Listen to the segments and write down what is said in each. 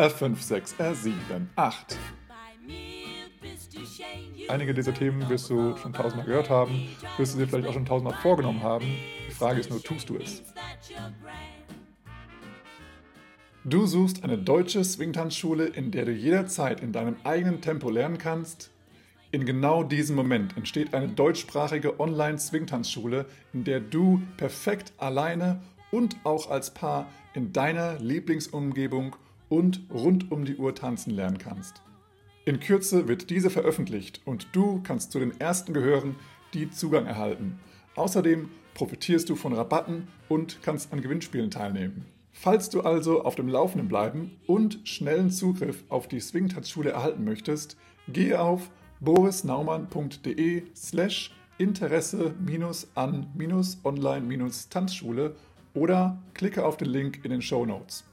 R5, 6, R7, 8. Einige dieser Themen wirst du schon tausendmal gehört haben, wirst du dir vielleicht auch schon tausendmal vorgenommen haben. Die Frage ist nur, tust du es? Du suchst eine deutsche Swingtanzschule, in der du jederzeit in deinem eigenen Tempo lernen kannst? In genau diesem Moment entsteht eine deutschsprachige Online-Swingtanzschule, in der du perfekt alleine und auch als Paar in deiner Lieblingsumgebung und rund um die Uhr tanzen lernen kannst. In Kürze wird diese veröffentlicht und du kannst zu den ersten gehören, die Zugang erhalten. Außerdem profitierst du von Rabatten und kannst an Gewinnspielen teilnehmen. Falls du also auf dem Laufenden bleiben und schnellen Zugriff auf die Swingtanzschule erhalten möchtest, gehe auf borisnaumann.de slash Interesse-an-online-Tanzschule oder klicke auf den Link in den Show Notes.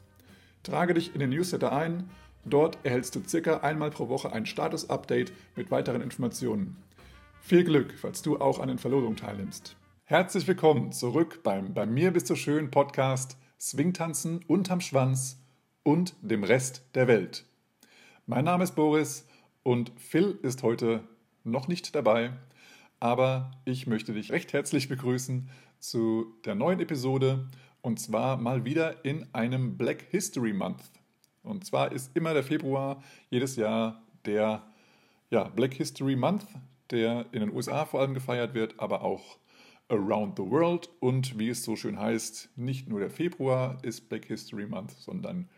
Trage dich in den Newsletter ein. Dort erhältst du circa einmal pro Woche ein Status-Update mit weiteren Informationen. Viel Glück, falls du auch an den Verlosungen teilnimmst. Herzlich willkommen zurück beim Bei mir bist du schön Podcast Swingtanzen unterm Schwanz und dem Rest der Welt. Mein Name ist Boris und Phil ist heute noch nicht dabei, aber ich möchte dich recht herzlich begrüßen zu der neuen Episode und zwar mal wieder in einem Black History Month. Und zwar ist immer der Februar jedes Jahr der ja, Black History Month, der in den USA vor allem gefeiert wird, aber auch Around the World. Und wie es so schön heißt, nicht nur der Februar ist Black History Month, sondern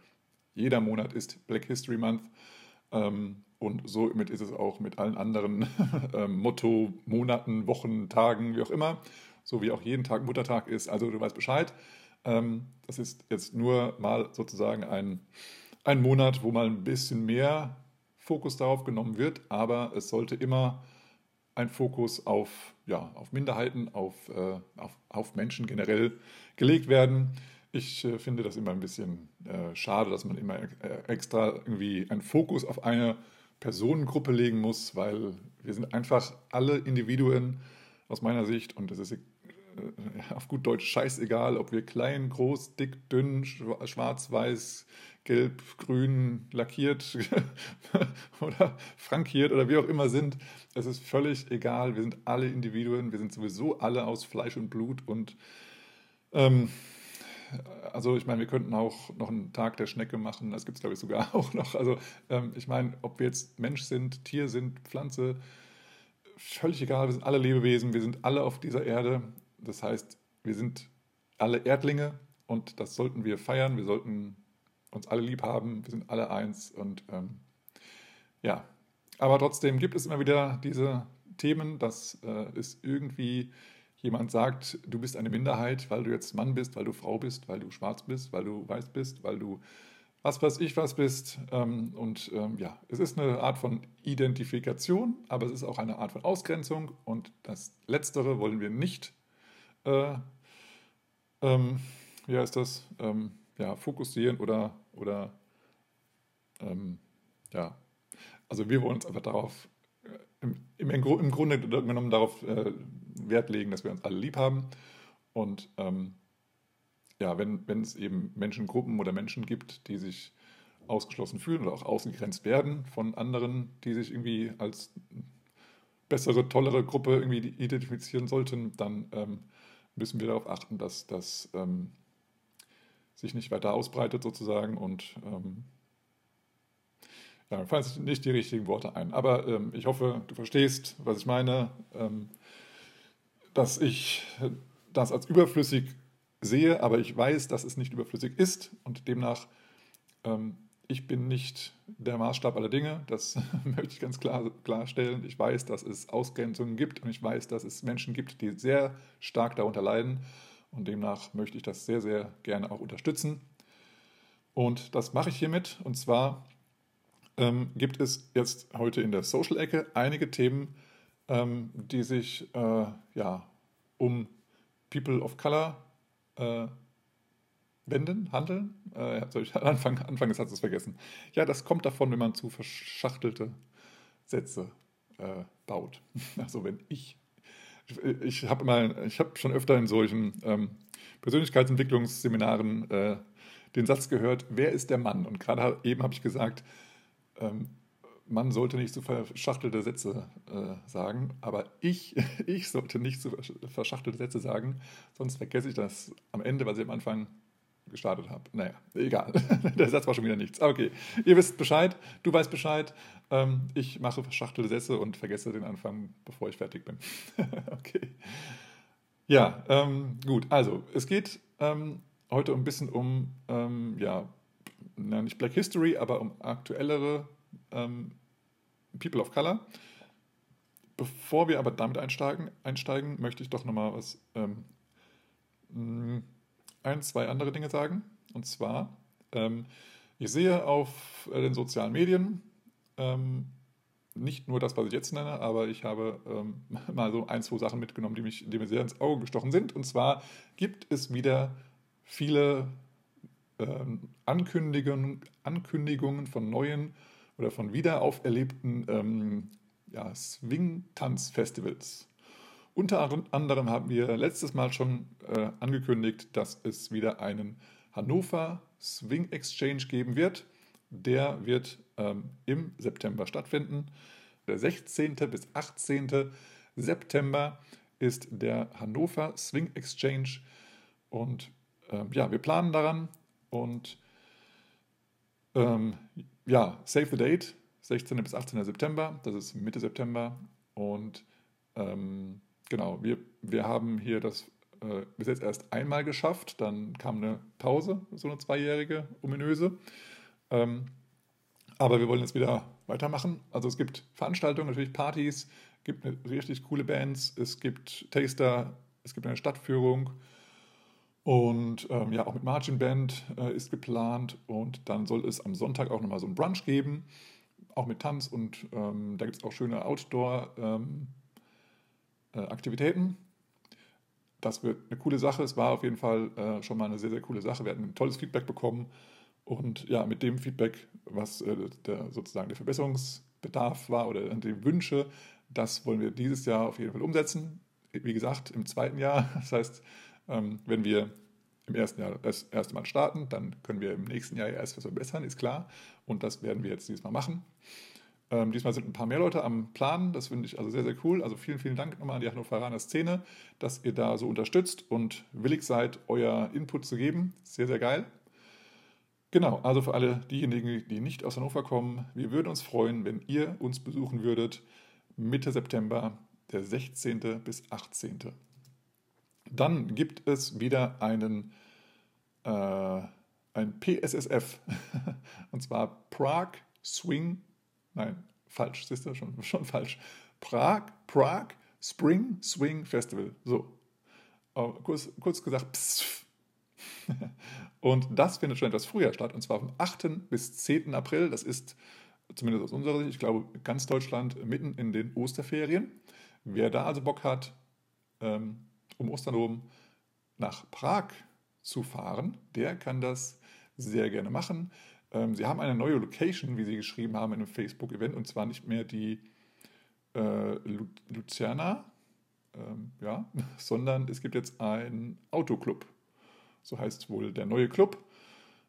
jeder Monat ist Black History Month. Ähm, und somit ist es auch mit allen anderen ähm, Motto, Monaten, Wochen, Tagen, wie auch immer. So wie auch jeden Tag Muttertag ist. Also du weißt Bescheid. Ähm, das ist jetzt nur mal sozusagen ein, ein Monat, wo mal ein bisschen mehr Fokus darauf genommen wird. Aber es sollte immer ein Fokus auf, ja, auf Minderheiten, auf, äh, auf, auf, Menschen generell gelegt werden. Ich äh, finde das immer ein bisschen äh, schade, dass man immer äh, extra irgendwie einen Fokus auf eine Personengruppe legen muss, weil wir sind einfach alle Individuen aus meiner Sicht und es ist auf gut Deutsch scheißegal, ob wir klein, groß, dick, dünn, schwarz, weiß, gelb, grün, lackiert oder frankiert oder wie auch immer sind. Es ist völlig egal. Wir sind alle Individuen. Wir sind sowieso alle aus Fleisch und Blut und ähm, also ich meine, wir könnten auch noch einen Tag der Schnecke machen. Das gibt es, glaube ich, sogar auch noch. Also ähm, ich meine, ob wir jetzt Mensch sind, Tier sind, Pflanze, völlig egal. Wir sind alle Lebewesen. Wir sind alle auf dieser Erde. Das heißt, wir sind alle Erdlinge und das sollten wir feiern. Wir sollten uns alle lieb haben. Wir sind alle eins und ähm, ja. Aber trotzdem gibt es immer wieder diese Themen, dass äh, es irgendwie jemand sagt, du bist eine Minderheit, weil du jetzt Mann bist, weil du Frau bist, weil du schwarz bist, weil du weiß bist, weil du was weiß ich was bist. Ähm, und ähm, ja, es ist eine Art von Identifikation, aber es ist auch eine Art von Ausgrenzung und das Letztere wollen wir nicht äh, ähm, wie heißt das, ähm, ja, fokussieren oder, oder ähm, ja, also wir wollen uns einfach darauf, äh, im, im, im Grunde genommen darauf äh, Wert legen, dass wir uns alle lieb haben. Und ähm, ja, wenn, wenn es eben Menschengruppen oder Menschen gibt, die sich ausgeschlossen fühlen oder auch ausgegrenzt werden von anderen, die sich irgendwie als bessere, tollere Gruppe irgendwie identifizieren sollten, dann ähm, müssen wir darauf achten, dass das ähm, sich nicht weiter ausbreitet sozusagen und ähm, ja, mir fallen nicht die richtigen Worte ein. Aber ähm, ich hoffe, du verstehst, was ich meine, ähm, dass ich das als überflüssig sehe, aber ich weiß, dass es nicht überflüssig ist und demnach ähm, ich bin nicht der Maßstab aller Dinge, das möchte ich ganz klar klarstellen. Ich weiß, dass es Ausgrenzungen gibt und ich weiß, dass es Menschen gibt, die sehr stark darunter leiden und demnach möchte ich das sehr, sehr gerne auch unterstützen. Und das mache ich hiermit und zwar ähm, gibt es jetzt heute in der Social-Ecke einige Themen, ähm, die sich äh, ja, um People of Color äh, wenden, handeln. Äh, ich Anfang, Anfang des Satzes vergessen. Ja, das kommt davon, wenn man zu verschachtelte Sätze äh, baut. Also wenn ich, ich habe mal, ich habe schon öfter in solchen ähm, Persönlichkeitsentwicklungsseminaren äh, den Satz gehört, wer ist der Mann? Und gerade eben habe ich gesagt, ähm, man sollte nicht so verschachtelte Sätze äh, sagen, aber ich, ich sollte nicht so verschachtelte Sätze sagen, sonst vergesse ich das am Ende, was ich am Anfang gestartet habe. Naja, egal. Der Satz war schon wieder nichts. Okay, ihr wisst Bescheid, du weißt Bescheid. Ähm, ich mache verschachtelte Sätze und vergesse den Anfang, bevor ich fertig bin. okay. Ja, ähm, gut. Also, es geht ähm, heute ein bisschen um, ähm, ja, na, nicht Black History, aber um aktuellere ähm, People of Color. Bevor wir aber damit einsteigen, einsteigen möchte ich doch nochmal was, ähm, mm, ein, zwei andere Dinge sagen. Und zwar, ähm, ich sehe auf äh, den sozialen Medien, ähm, nicht nur das, was ich jetzt nenne, aber ich habe ähm, mal so ein, zwei Sachen mitgenommen, die, mich, die mir sehr ins Auge gestochen sind. Und zwar gibt es wieder viele ähm, Ankündigungen, Ankündigungen von neuen oder von wieder auferlebten ähm, ja, Swing-Tanz-Festivals. Unter anderem haben wir letztes Mal schon äh, angekündigt, dass es wieder einen Hannover Swing Exchange geben wird. Der wird ähm, im September stattfinden. Der 16. bis 18. September ist der Hannover Swing Exchange. Und ähm, ja, wir planen daran und ähm, ja, Save the Date, 16. bis 18. September, das ist Mitte September. Und ähm, genau, wir, wir haben hier das äh, bis jetzt erst einmal geschafft, dann kam eine Pause, so eine zweijährige, ominöse. Ähm, aber wir wollen jetzt wieder weitermachen. Also es gibt Veranstaltungen, natürlich Partys, gibt richtig coole Bands, es gibt Taster, es gibt eine Stadtführung und ähm, ja, auch mit Margin Band äh, ist geplant. Und dann soll es am Sonntag auch nochmal so ein Brunch geben, auch mit Tanz. Und ähm, da gibt es auch schöne Outdoor-Aktivitäten. Ähm, äh, das wird eine coole Sache. Es war auf jeden Fall äh, schon mal eine sehr, sehr coole Sache. Wir hatten ein tolles Feedback bekommen. Und ja, mit dem Feedback, was äh, der, sozusagen der Verbesserungsbedarf war oder die Wünsche, das wollen wir dieses Jahr auf jeden Fall umsetzen. Wie gesagt, im zweiten Jahr. Das heißt, ähm, wenn wir im ersten Jahr das erste Mal starten, dann können wir im nächsten Jahr erst was verbessern, ist klar. Und das werden wir jetzt diesmal machen. Ähm, diesmal sind ein paar mehr Leute am Plan. Das finde ich also sehr, sehr cool. Also vielen, vielen Dank nochmal an die Hannoveraner Szene, dass ihr da so unterstützt und willig seid, euer Input zu geben. Sehr, sehr geil. Genau, also für alle diejenigen, die nicht aus Hannover kommen, wir würden uns freuen, wenn ihr uns besuchen würdet. Mitte September, der 16. bis 18. Dann gibt es wieder einen äh, ein PSSF und zwar Prague Swing, nein, falsch, siehst du, schon, schon falsch. Prague, Prague Spring Swing Festival. So, uh, kurz, kurz gesagt, psst. Und das findet schon etwas früher statt, und zwar vom 8. bis 10. April. Das ist zumindest aus unserer Sicht, ich glaube, ganz Deutschland mitten in den Osterferien. Wer da also Bock hat, ähm, um Ostern oben nach Prag zu fahren, der kann das sehr gerne machen. Ähm, sie haben eine neue Location, wie Sie geschrieben haben in einem Facebook-Event, und zwar nicht mehr die äh, Luzerna, ähm, ja, sondern es gibt jetzt einen Autoclub. So heißt wohl der neue Club.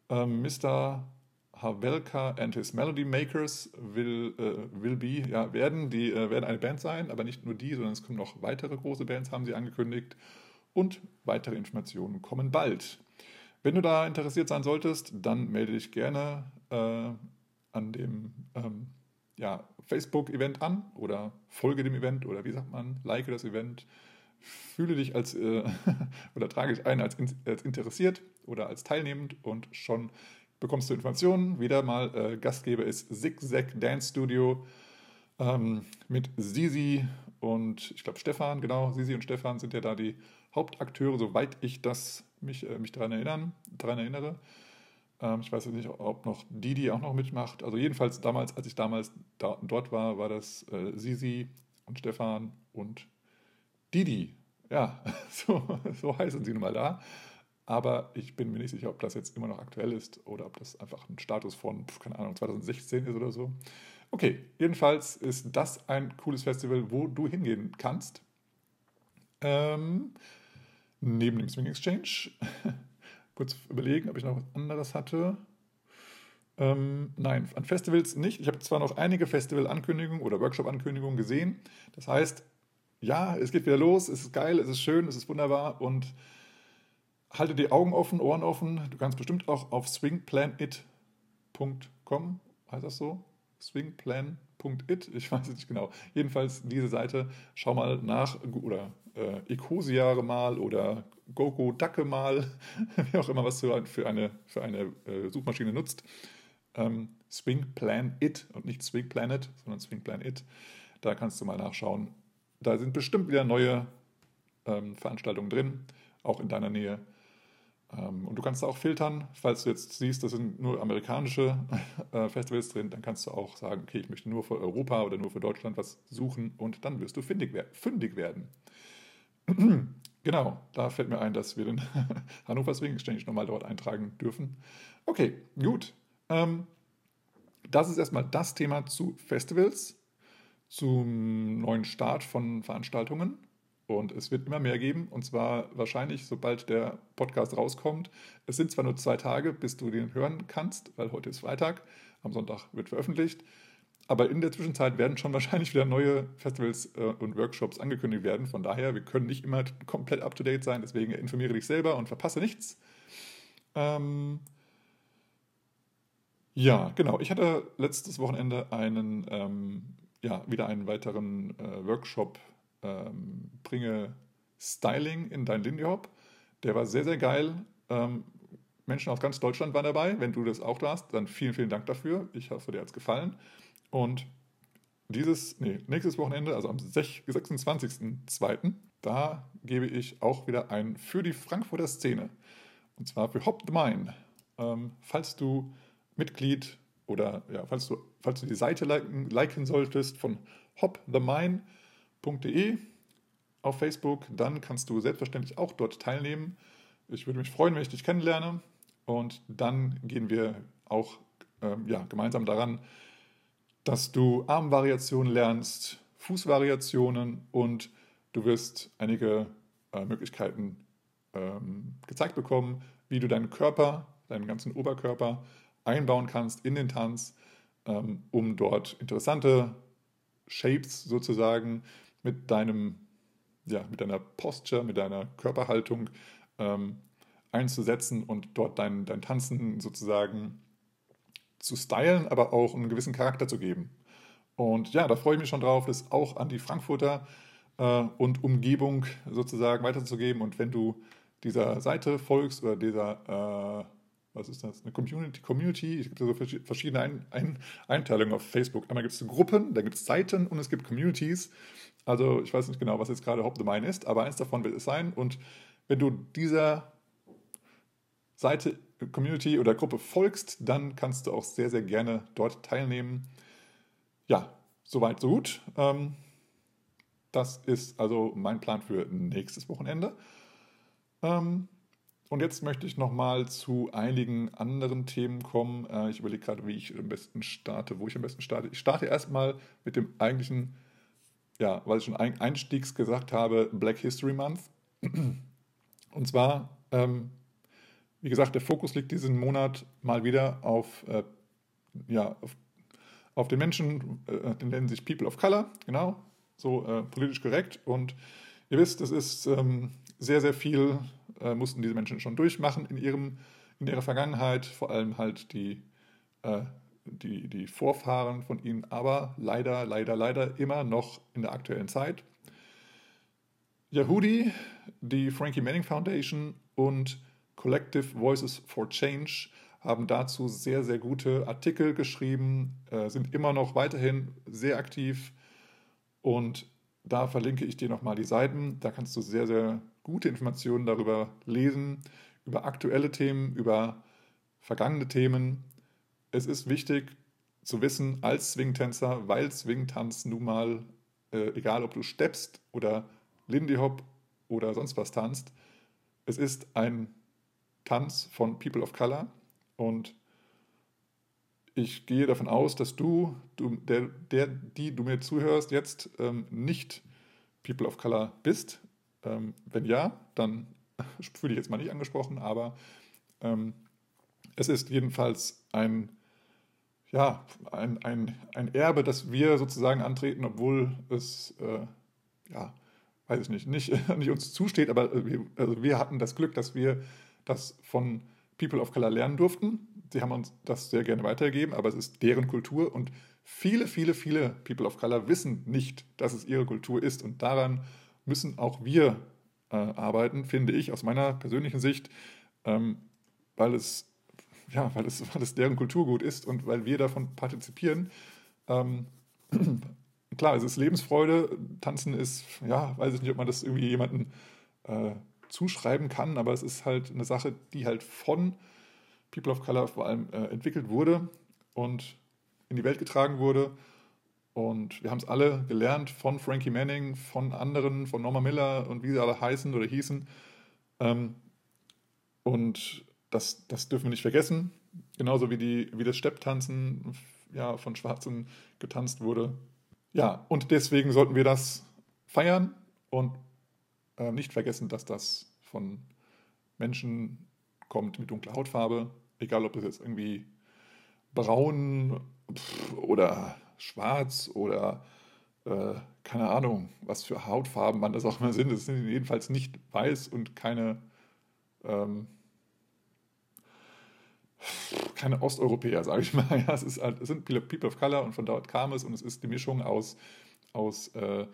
Ähm, Mr. Havelka and his Melody Makers will, äh, will be, ja, werden, die äh, werden eine Band sein, aber nicht nur die, sondern es kommen noch weitere große Bands, haben sie angekündigt. Und weitere Informationen kommen bald. Wenn du da interessiert sein solltest, dann melde dich gerne äh, an dem ähm, ja, Facebook-Event an oder folge dem Event oder wie sagt man, like das Event. Fühle dich als äh, oder trage dich ein als, als interessiert oder als teilnehmend und schon bekommst du Informationen. Wieder mal äh, Gastgeber ist Zigzag Dance Studio ähm, mit Sisi und ich glaube Stefan, genau, Sisi und Stefan sind ja da die Hauptakteure, soweit ich das mich, äh, mich daran, erinnern, daran erinnere. Ähm, ich weiß jetzt nicht, ob noch Didi auch noch mitmacht. Also jedenfalls damals, als ich damals da, dort war, war das äh, Sisi und Stefan und Didi. Ja, so, so heißen sie nun mal da. Aber ich bin mir nicht sicher, ob das jetzt immer noch aktuell ist oder ob das einfach ein Status von, keine Ahnung, 2016 ist oder so. Okay, jedenfalls ist das ein cooles Festival, wo du hingehen kannst. Ähm, neben dem Swing Exchange. kurz überlegen, ob ich noch was anderes hatte. Ähm, nein, an Festivals nicht. Ich habe zwar noch einige Festival-Ankündigungen oder Workshop-Ankündigungen gesehen. Das heißt, ja, es geht wieder los, es ist geil, es ist schön, es ist wunderbar und halte die Augen offen, Ohren offen. Du kannst bestimmt auch auf swingplanit.com, heißt das so? Swingplan.it, ich weiß es nicht genau. Jedenfalls diese Seite, schau mal nach oder äh, Ecosiare mal oder Gogo Dacke mal, wie auch immer, was du für eine, für eine äh, Suchmaschine nutzt. Ähm, Swing Plan It und nicht Swing Planet, sondern Swing Plan It. Da kannst du mal nachschauen. Da sind bestimmt wieder neue ähm, Veranstaltungen drin, auch in deiner Nähe. Ähm, und du kannst auch filtern, falls du jetzt siehst, das sind nur amerikanische äh, Festivals drin, dann kannst du auch sagen, okay, ich möchte nur für Europa oder nur für Deutschland was suchen und dann wirst du fündig, fündig werden. genau, da fällt mir ein, dass wir den Hannover Swing ständig nochmal dort eintragen dürfen. Okay, gut. Ähm, das ist erstmal das Thema zu Festivals, zum neuen Start von Veranstaltungen. Und es wird immer mehr geben, und zwar wahrscheinlich, sobald der Podcast rauskommt. Es sind zwar nur zwei Tage, bis du den hören kannst, weil heute ist Freitag, am Sonntag wird veröffentlicht. Aber in der Zwischenzeit werden schon wahrscheinlich wieder neue Festivals äh, und Workshops angekündigt werden. Von daher, wir können nicht immer komplett up-to-date sein, deswegen informiere dich selber und verpasse nichts. Ähm ja, genau. Ich hatte letztes Wochenende einen, ähm, ja, wieder einen weiteren äh, Workshop ähm, bringe Styling in dein Lindy Hop. Der war sehr, sehr geil. Ähm, Menschen aus ganz Deutschland waren dabei. Wenn du das auch hast, dann vielen, vielen Dank dafür. Ich hoffe, dir hat es gefallen. Und dieses, nee, nächstes Wochenende, also am 26.02., da gebe ich auch wieder ein für die Frankfurter Szene. Und zwar für Hop the Mine. Ähm, falls du Mitglied oder ja, falls du, falls du die Seite liken, liken solltest von Hop the Mine, www.ecom.de auf Facebook. Dann kannst du selbstverständlich auch dort teilnehmen. Ich würde mich freuen, wenn ich dich kennenlerne. Und dann gehen wir auch ähm, ja, gemeinsam daran, dass du Armvariationen lernst, Fußvariationen und du wirst einige äh, Möglichkeiten ähm, gezeigt bekommen, wie du deinen Körper, deinen ganzen Oberkörper einbauen kannst in den Tanz, ähm, um dort interessante Shapes sozusagen mit deinem, ja, mit deiner Posture, mit deiner Körperhaltung ähm, einzusetzen und dort dein, dein Tanzen sozusagen zu stylen, aber auch einen gewissen Charakter zu geben. Und ja, da freue ich mich schon drauf, das auch an die Frankfurter äh, und Umgebung sozusagen weiterzugeben. Und wenn du dieser Seite folgst oder dieser, äh, was ist das, eine Community, Community, es gibt so verschiedene Ein Ein Einteilungen auf Facebook. Einmal gibt es Gruppen, dann gibt es Seiten und es gibt Communities. Also ich weiß nicht genau, was jetzt gerade Hop the Mine ist, aber eins davon wird es sein. Und wenn du dieser Seite, Community oder Gruppe folgst, dann kannst du auch sehr, sehr gerne dort teilnehmen. Ja, soweit, so gut. Ähm, das ist also mein Plan für nächstes Wochenende. Ähm, und jetzt möchte ich nochmal zu einigen anderen Themen kommen. Äh, ich überlege gerade, wie ich am besten starte, wo ich am besten starte. Ich starte erstmal mit dem eigentlichen ja, weil ich schon einstiegs gesagt habe, Black History Month. Und zwar, ähm, wie gesagt, der Fokus liegt diesen Monat mal wieder auf, äh, ja, auf, auf, den Menschen, äh, den nennen sich People of Color, genau, so äh, politisch korrekt. Und ihr wisst, es ist ähm, sehr, sehr viel, äh, mussten diese Menschen schon durchmachen in, ihrem, in ihrer Vergangenheit, vor allem halt die äh, die, die Vorfahren von ihnen, aber leider, leider, leider immer noch in der aktuellen Zeit. Yahudi, die Frankie Manning Foundation und Collective Voices for Change haben dazu sehr, sehr gute Artikel geschrieben, äh, sind immer noch weiterhin sehr aktiv und da verlinke ich dir nochmal die Seiten. Da kannst du sehr, sehr gute Informationen darüber lesen, über aktuelle Themen, über vergangene Themen es ist wichtig zu wissen, als Swing-Tänzer, weil Swing-Tanz nun mal, äh, egal ob du steppst oder Lindy Hop oder sonst was tanzt, es ist ein Tanz von People of Color und ich gehe davon aus, dass du, du der, der, die du mir zuhörst, jetzt ähm, nicht People of Color bist. Ähm, wenn ja, dann fühle ich jetzt mal nicht angesprochen, aber Ähm, es ist jedenfalls ein, ja, ein, ein, ein Erbe, das wir sozusagen antreten, obwohl es, äh, ja, weiß ich nicht, nicht, nicht uns zusteht, aber wir, also wir hatten das Glück, dass wir das von People of Color lernen durften. Sie haben uns das sehr gerne weitergegeben, aber es ist deren Kultur und viele, viele, viele People of Color wissen nicht, dass es ihre Kultur ist und daran müssen auch wir äh, arbeiten, finde ich, aus meiner persönlichen Sicht, ähm, weil, es, ja, weil, es, weil es deren Kulturgut ist und weil wir davon partizipieren. Ähm, klar, es ist Lebensfreude. Tanzen ist, ja, weiß ich nicht, ob man das irgendwie jemandem äh, zuschreiben kann, aber es ist halt eine Sache, die halt von People of Color vor allem äh, entwickelt wurde und in die Welt getragen wurde. Und wir haben es alle gelernt von Frankie Manning, von anderen, von Norma Miller und wie sie alle heißen oder hießen. Ähm, und das, das dürfen wir nicht vergessen. Genauso wie, die, wie das Stepptanzen ja, von Schwarzen getanzt wurde. Ja, und deswegen sollten wir das feiern und äh, nicht vergessen, dass das von Menschen kommt mit dunkler Hautfarbe, egal ob es jetzt irgendwie braun oder schwarz oder äh, keine Ahnung, was für Hautfarben man das auch immer sind. Es sind jedenfalls nicht weiß und keine, ähm, keine Osteuropäer, sage ich mal. Ja, es, ist halt, es sind People of Color und von dort kam es und es ist die Mischung aus, aus äh,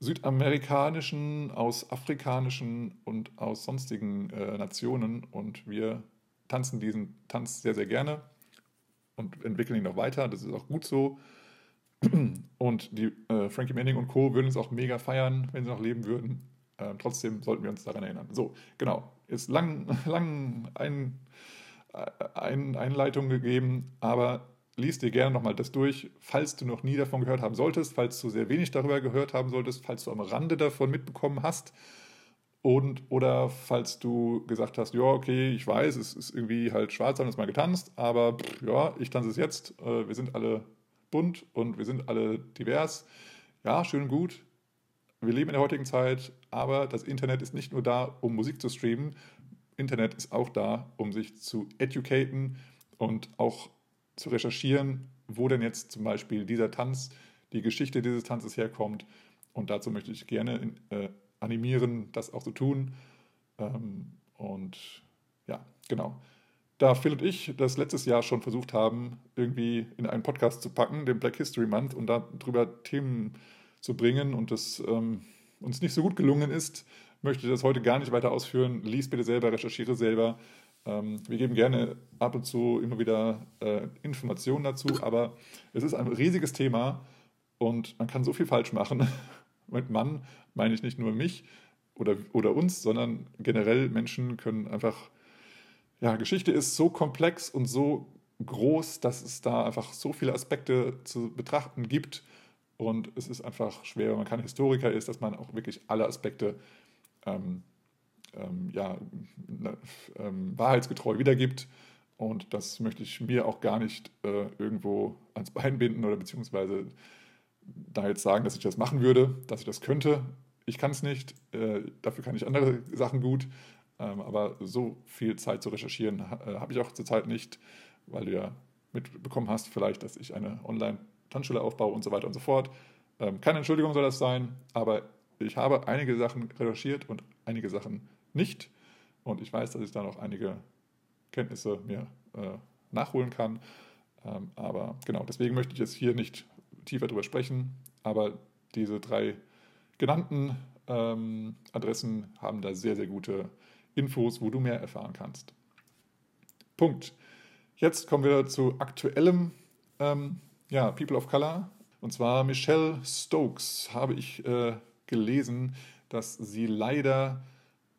südamerikanischen, aus afrikanischen und aus sonstigen äh, Nationen und wir tanzen diesen Tanz sehr, sehr gerne und entwickeln ihn noch weiter. Das ist auch gut so. Und die äh, Frankie Manning und Co. würden uns auch mega feiern, wenn sie noch leben würden. Äh, trotzdem sollten wir uns daran erinnern. So, genau. Ist lang, lang ein, äh, ein Einleitung gegeben, aber lies dir gerne nochmal das durch, falls du noch nie davon gehört haben solltest, falls du sehr wenig darüber gehört haben solltest, falls du am Rande davon mitbekommen hast und, oder falls du gesagt hast, ja, okay, ich weiß, es ist irgendwie halt schwarz, haben wir es mal getanzt, aber pff, ja, ich tanze es jetzt, äh, wir sind alle bunt und wir sind alle divers. Ja, schön und gut. Wir leben in der heutigen Zeit, aber das Internet ist nicht nur da, um Musik zu streamen. Internet ist auch da, um sich zu educaten und auch zu recherchieren, wo denn jetzt zum Beispiel dieser Tanz, die Geschichte dieses Tanzes herkommt. Und dazu möchte ich gerne äh, animieren, das auch zu tun. Ähm, und ja, genau. Da Phil und ich das letztes Jahr schon versucht haben, irgendwie in einen Podcast zu packen, den Black History Month, und darüber Themen zu bringen und das ähm, uns nicht so gut gelungen ist, möchte ich das heute gar nicht weiter ausführen. Lies bitte selber, recherchiere selber. Ähm, wir geben gerne ab und zu immer wieder äh, Informationen dazu, aber es ist ein riesiges Thema und man kann so viel falsch machen. Mit Mann meine ich nicht nur mich oder, oder uns, sondern generell Menschen können einfach, ja, Geschichte ist so komplex und so groß, dass es da einfach so viele Aspekte zu betrachten gibt und es ist einfach schwer, wenn man kein Historiker ist, dass man auch wirklich alle Aspekte ähm, ähm, ja, ähm, wahrheitsgetreu wiedergibt. Und das möchte ich mir auch gar nicht äh, irgendwo ans Bein binden oder beziehungsweise da jetzt sagen, dass ich das machen würde, dass ich das könnte. Ich kann es nicht, äh, dafür kann ich andere Sachen gut. Ähm, aber so viel Zeit zu recherchieren äh, habe ich auch zurzeit nicht, weil du ja mitbekommen hast, vielleicht, dass ich eine Online-Tanzschule aufbaue und so weiter und so fort. Ähm, keine Entschuldigung soll das sein, aber ich habe einige Sachen recherchiert und einige Sachen nicht. Und ich weiß, dass ich da noch einige Kenntnisse mir äh, nachholen kann. Ähm, aber genau, deswegen möchte ich jetzt hier nicht tiefer darüber sprechen. Aber diese drei genannten ähm, Adressen haben da sehr, sehr gute Infos, wo du mehr erfahren kannst. Punkt. Jetzt kommen wir zu aktuellem ähm, ja, People of Color. Und zwar Michelle Stokes habe ich äh, gelesen, dass sie leider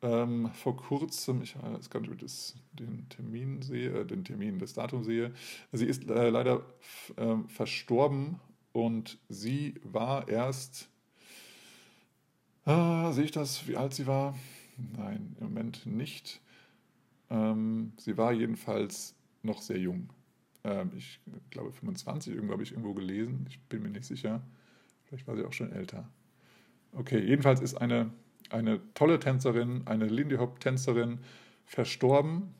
ähm, vor kurzem, ich weiß gar nicht, ob ich das, den Termin sehe, äh, den Termin, das Datum sehe, sie ist äh, leider äh, verstorben und sie war erst, ah, sehe ich das, wie alt sie war? Nein, im Moment nicht. Ähm, sie war jedenfalls noch sehr jung. Ähm, ich glaube 25, irgendwo habe ich irgendwo gelesen, ich bin mir nicht sicher. Vielleicht war sie auch schon älter. Okay, jedenfalls ist eine eine tolle Tänzerin, eine Lindy Hop-Tänzerin, verstorben.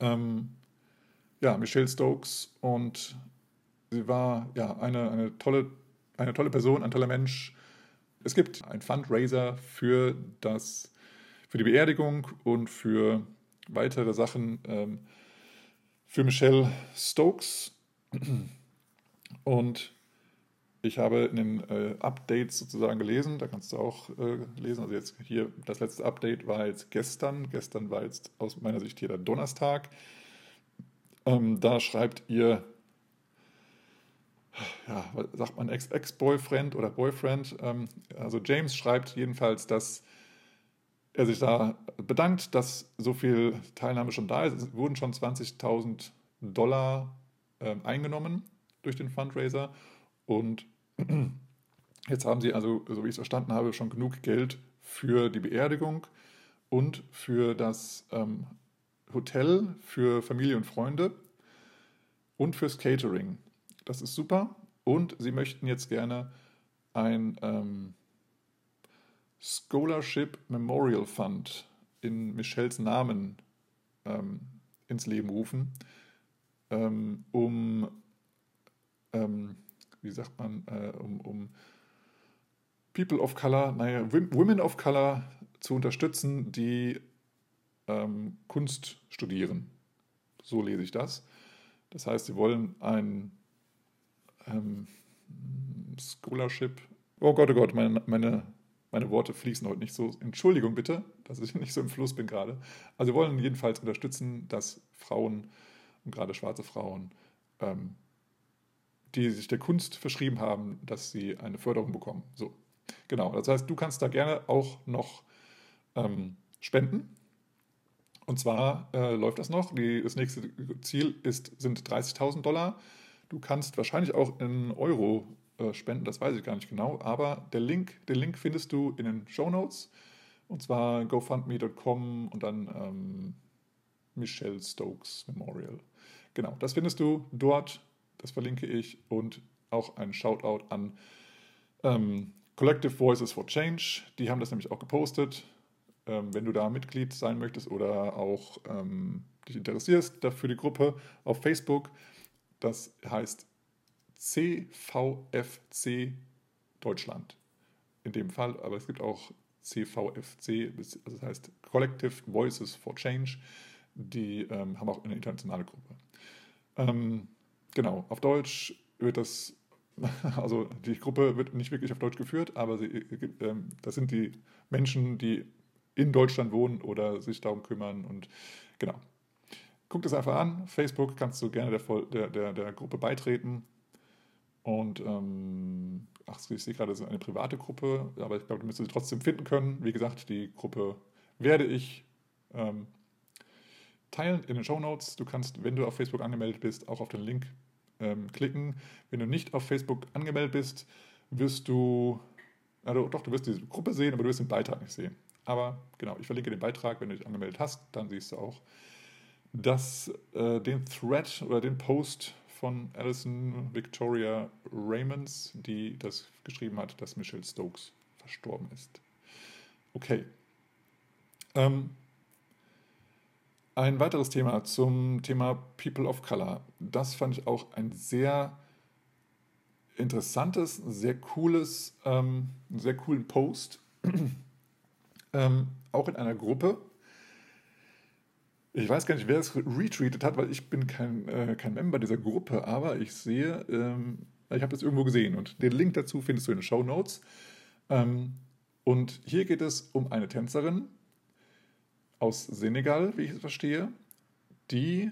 Ähm, ja, Michelle Stokes und sie war ja eine, eine, tolle, eine tolle Person, ein toller Mensch. Es gibt einen Fundraiser für, das, für die Beerdigung und für weitere Sachen ähm, für Michelle Stokes. Und ich habe in den äh, Updates sozusagen gelesen, da kannst du auch äh, lesen. Also jetzt hier das letzte Update war jetzt gestern. Gestern war jetzt aus meiner Sicht hier der Donnerstag. Ähm, da schreibt ihr, ja, sagt man Ex-Boyfriend oder Boyfriend. Ähm, also James schreibt jedenfalls, dass er sich da bedankt, dass so viel Teilnahme schon da ist. Es wurden schon 20.000 Dollar äh, eingenommen durch den Fundraiser und jetzt haben sie also, so wie ich es verstanden habe, schon genug Geld für die Beerdigung und für das ähm, Hotel für Familie und Freunde und fürs Catering. Das ist super. Und sie möchten jetzt gerne ein ähm, Scholarship Memorial Fund in Michelles Namen ähm, ins Leben rufen, ähm, um, ähm, wie sagt man, äh, um, um People of Color, naja, Women of Color zu unterstützen, die ähm, Kunst studieren. So lese ich das. Das heißt, sie wollen ein ähm, Scholarship. Oh Gott, oh Gott, meine, meine meine Worte fließen heute nicht so. Entschuldigung bitte, dass ich nicht so im Fluss bin gerade. Also wir wollen jedenfalls unterstützen, dass Frauen und gerade schwarze Frauen, ähm, die sich der Kunst verschrieben haben, dass sie eine Förderung bekommen. So, genau. Das heißt, du kannst da gerne auch noch ähm, spenden. Und zwar äh, läuft das noch. Die, das nächste Ziel ist, sind 30.000 Dollar. Du kannst wahrscheinlich auch in Euro äh, spenden, das weiß ich gar nicht genau, aber der Link, den Link findest du in den Show Notes und zwar gofundme.com und dann ähm, Michelle Stokes Memorial. Genau, das findest du dort, das verlinke ich und auch ein Shoutout an ähm, Collective Voices for Change, die haben das nämlich auch gepostet. Ähm, wenn du da Mitglied sein möchtest oder auch ähm, dich interessierst dafür die Gruppe auf Facebook, das heißt CVFC Deutschland. In dem Fall, aber es gibt auch CVFC, also das heißt Collective Voices for Change, die ähm, haben auch eine internationale Gruppe. Ähm, genau, auf Deutsch wird das, also die Gruppe wird nicht wirklich auf Deutsch geführt, aber sie, ähm, das sind die Menschen, die in Deutschland wohnen oder sich darum kümmern und genau. Guck das einfach an. Facebook kannst du gerne der, der, der, Gruppe beitreten. Und ähm, ach, ich sehe gerade, so eine private Gruppe, aber ich glaube, du müsstest sie trotzdem finden können. Wie gesagt, die Gruppe werde ich ähm, teilen in den Show Notes. Du kannst, wenn du auf Facebook angemeldet bist, auch auf den Link ähm, klicken. Wenn du nicht auf Facebook angemeldet bist, wirst du, also doch, du wirst diese Gruppe sehen, aber du wirst den Beitrag nicht sehen. Aber genau, ich verlinke den Beitrag, wenn du dich angemeldet hast, dann siehst du auch, dass äh, den Thread oder den Post von Alison Victoria Raymonds, die das geschrieben hat, dass Michelle Stokes verstorben ist. Okay. Ähm, ein weiteres Thema zum Thema People of Color. Das fand ich auch ein sehr interessantes, sehr cooles, ähm, sehr coolen Post. ähm, auch in einer Gruppe, ich weiß gar nicht, wer es retweetet hat, weil ich bin kein, äh, kein Member dieser Gruppe, aber ich sehe, ähm, ich habe das irgendwo gesehen und den Link dazu findest du in den Show Notes. Ähm, und hier geht es um eine Tänzerin aus Senegal, wie ich es verstehe, die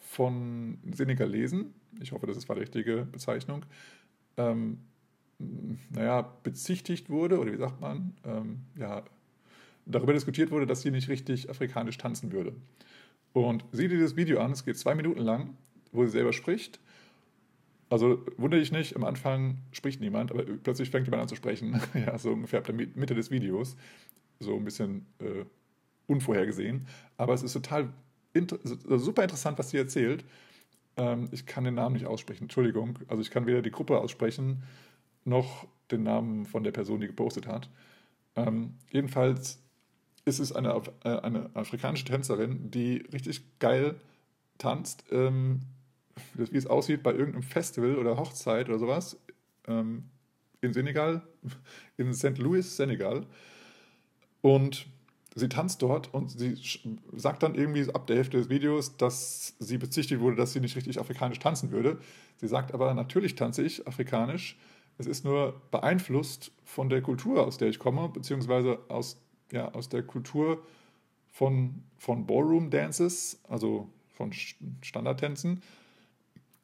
von Senegalesen, ich hoffe, das ist die richtige Bezeichnung, ähm, naja, bezichtigt wurde, oder wie sagt man, ähm, ja, darüber diskutiert wurde, dass sie nicht richtig afrikanisch tanzen würde. Und sieh dir das Video an, es geht zwei Minuten lang, wo sie selber spricht. Also wundere dich nicht, am Anfang spricht niemand, aber plötzlich fängt jemand an zu sprechen. ja, so ungefähr ab der Mitte des Videos. So ein bisschen äh, unvorhergesehen. Aber es ist total inter super interessant, was sie erzählt. Ähm, ich kann den Namen nicht aussprechen, Entschuldigung. Also ich kann weder die Gruppe aussprechen, noch den Namen von der Person, die gepostet hat. Ähm, jedenfalls ist es eine, äh, eine afrikanische Tänzerin, die richtig geil tanzt, ähm, wie es aussieht bei irgendeinem Festival oder Hochzeit oder sowas, ähm, in Senegal, in St. Louis, Senegal. Und sie tanzt dort und sie sagt dann irgendwie ab der Hälfte des Videos, dass sie bezichtigt wurde, dass sie nicht richtig afrikanisch tanzen würde. Sie sagt aber, natürlich tanze ich afrikanisch. Es ist nur beeinflusst von der Kultur, aus der ich komme, beziehungsweise aus, ja, aus der Kultur von, von Ballroom Dances, also von Standardtänzen,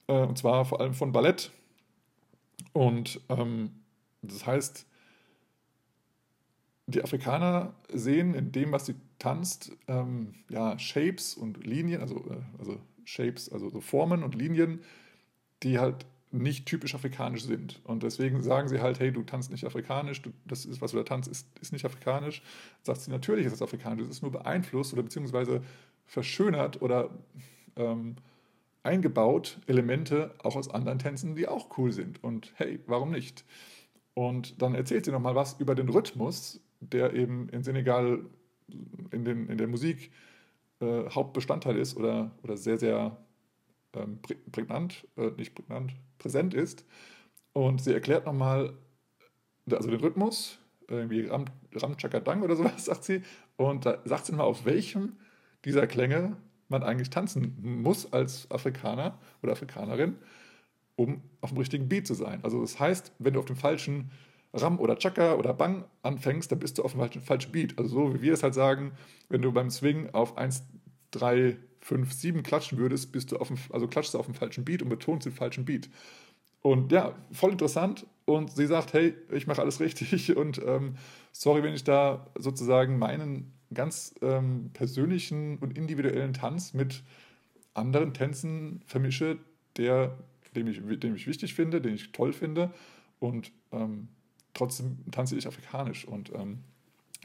äh, und zwar vor allem von Ballett. Und ähm, das heißt, die Afrikaner sehen in dem, was sie tanzt, ähm, ja, Shapes und Linien, also, äh, also Shapes, also so Formen und Linien, die halt nicht typisch afrikanisch sind. Und deswegen sagen sie halt, hey, du tanzt nicht afrikanisch, du, das ist, was du da tanzt, ist, ist nicht afrikanisch. Sagt sie, natürlich ist es afrikanisch, es ist nur beeinflusst oder beziehungsweise verschönert oder ähm, eingebaut Elemente auch aus anderen Tänzen, die auch cool sind. Und hey, warum nicht? Und dann erzählt sie nochmal was über den Rhythmus, der eben in Senegal in, den, in der Musik äh, Hauptbestandteil ist oder, oder sehr, sehr ähm, prägnant, äh, nicht prägnant, präsent ist. Und sie erklärt nochmal, also den Rhythmus, irgendwie Ram, Ram Chakadang oder sowas, sagt sie. Und da sagt sie mal, auf welchem dieser Klänge man eigentlich tanzen muss als Afrikaner oder Afrikanerin, um auf dem richtigen Beat zu sein. Also das heißt, wenn du auf dem falschen Ram oder Chaka oder Bang anfängst, dann bist du auf dem falschen, Beat. Also so wie wir es halt sagen, wenn du beim Swing auf 1, 3, 5, 7 klatschen würdest, bist du auf dem, also klatschst du auf dem falschen Beat und betonst den falschen Beat. Und ja, voll interessant. Und sie sagt, hey, ich mache alles richtig und ähm, sorry, wenn ich da sozusagen meinen ganz ähm, persönlichen und individuellen Tanz mit anderen Tänzen vermische, der, den, ich, den ich wichtig finde, den ich toll finde. Und ähm, trotzdem tanze ich afrikanisch. Und ähm,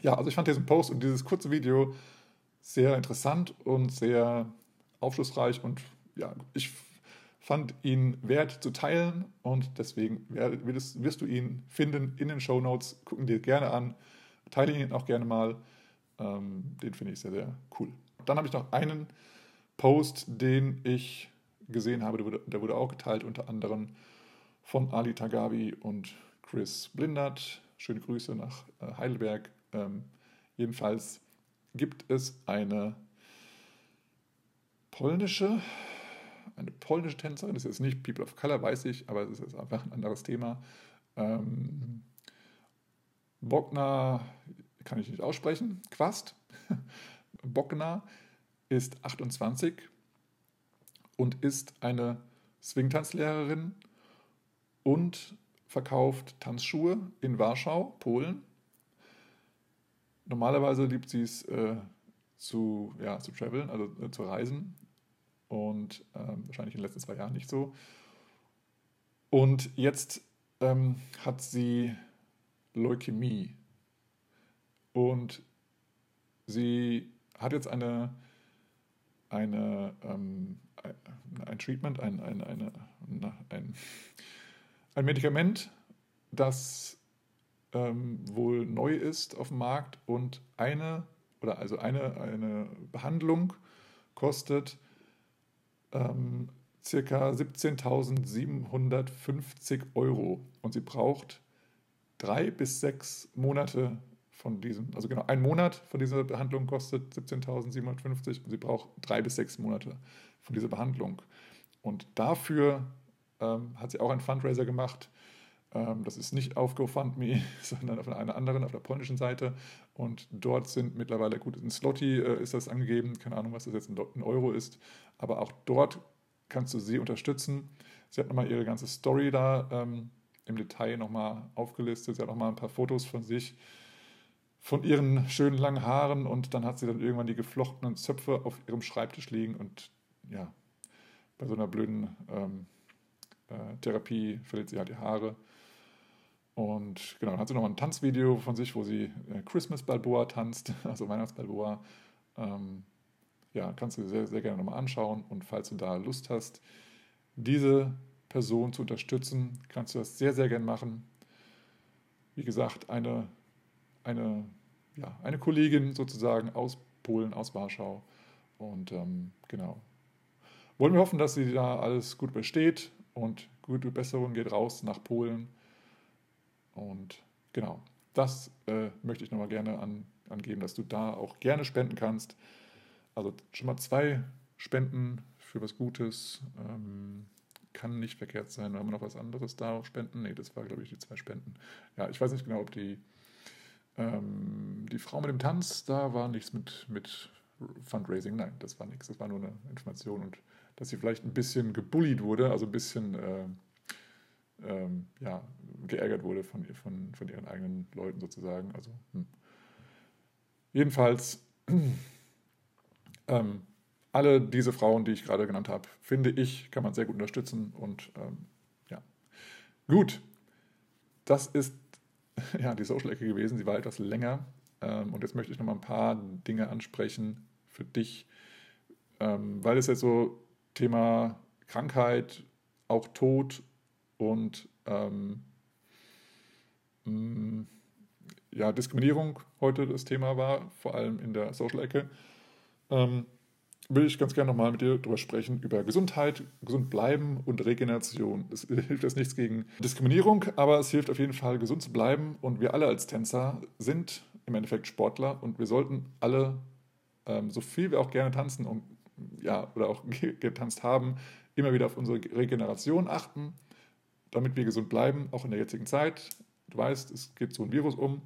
ja, also ich fand diesen Post und dieses kurze Video sehr interessant und sehr aufschlussreich. Und ja, ich fand ihn wert zu teilen und deswegen wirst, wirst du ihn finden in den Show Notes. Gucken dir gerne an, teile ihn auch gerne mal. Ähm, den finde ich sehr, sehr cool. Dann habe ich noch einen Post, den ich gesehen habe, der wurde, der wurde auch geteilt, unter anderem von Ali Tagabi und Chris Blindert. Schöne Grüße nach äh, Heidelberg. Ähm, jedenfalls gibt es eine polnische, eine polnische Tänzerin, das ist jetzt nicht People of Color, weiß ich, aber es ist einfach ein anderes Thema. Ähm, Bogna kann ich nicht aussprechen, Quast, Bogna ist 28 und ist eine Swingtanzlehrerin und verkauft Tanzschuhe in Warschau, Polen. Normalerweise liebt sie es äh, zu, ja, zu traveln, also äh, zu reisen. Und äh, wahrscheinlich in den letzten zwei Jahren nicht so. Und jetzt ähm, hat sie Leukämie und sie hat jetzt eine, eine, ähm, ein Treatment, ein, ein, eine, ein, ein Medikament, das ähm, wohl neu ist auf dem Markt und eine oder also eine, eine Behandlung kostet ähm, circa 17.750 Euro und sie braucht drei bis sechs Monate von diesem, also genau, ein Monat von dieser Behandlung kostet 17.750 und sie braucht drei bis sechs Monate von dieser Behandlung. Und dafür ähm, hat sie auch einen Fundraiser gemacht. Ähm, das ist nicht auf GoFundMe, sondern auf einer anderen, auf der polnischen Seite. Und dort sind mittlerweile, gut, in Slotty äh, ist das angegeben, keine Ahnung, was das jetzt in Euro ist, aber auch dort kannst du sie unterstützen. Sie hat nochmal ihre ganze Story da ähm, im Detail nochmal aufgelistet. Sie hat nochmal ein paar Fotos von sich von ihren schönen langen Haaren und dann hat sie dann irgendwann die geflochtenen Zöpfe auf ihrem Schreibtisch liegen und ja, bei so einer blöden ähm, äh, Therapie verliert sie halt die Haare. Und genau, dann hat sie noch ein Tanzvideo von sich, wo sie äh, Christmas Balboa tanzt, also Weihnachts Balboa. Ähm, ja, kannst du sehr, sehr gerne nochmal anschauen. Und falls du da Lust hast, diese Person zu unterstützen, kannst du das sehr, sehr gerne machen. Wie gesagt, eine, eine ja, eine Kollegin sozusagen aus Polen, aus Warschau. Und ähm, genau. Wollen wir hoffen, dass sie da alles gut besteht und gute Besserung geht raus nach Polen. Und genau, das äh, möchte ich nochmal gerne an, angeben, dass du da auch gerne spenden kannst. Also schon mal zwei Spenden für was Gutes. Ähm, kann nicht verkehrt sein. Haben wir noch was anderes da? Spenden? Nee, das war, glaube ich, die zwei Spenden. Ja, ich weiß nicht genau, ob die, ähm, die Frau mit dem Tanz, da war nichts mit, mit Fundraising. Nein, das war nichts. Das war nur eine Information und dass sie vielleicht ein bisschen gebullied wurde, also ein bisschen äh, ähm, ja, geärgert wurde von, von, von ihren eigenen Leuten sozusagen. Also, hm. Jedenfalls, ähm, alle diese Frauen, die ich gerade genannt habe, finde ich, kann man sehr gut unterstützen. Und ähm, ja, gut, das ist ja die Social-Ecke gewesen. Sie war etwas länger. Ähm, und jetzt möchte ich noch mal ein paar Dinge ansprechen für dich, ähm, weil es jetzt so Thema Krankheit, auch Tod und ähm, mm, ja, Diskriminierung heute das Thema war, vor allem in der Social-Ecke, ähm, will ich ganz gerne nochmal mit dir darüber sprechen, über Gesundheit, gesund bleiben und Regeneration. Es hilft jetzt nichts gegen Diskriminierung, aber es hilft auf jeden Fall, gesund zu bleiben. Und wir alle als Tänzer sind im Endeffekt Sportler und wir sollten alle, ähm, so viel wir auch gerne tanzen und ja, oder auch getanzt haben, immer wieder auf unsere Regeneration achten, damit wir gesund bleiben, auch in der jetzigen Zeit. Du weißt, es geht so ein Virus um.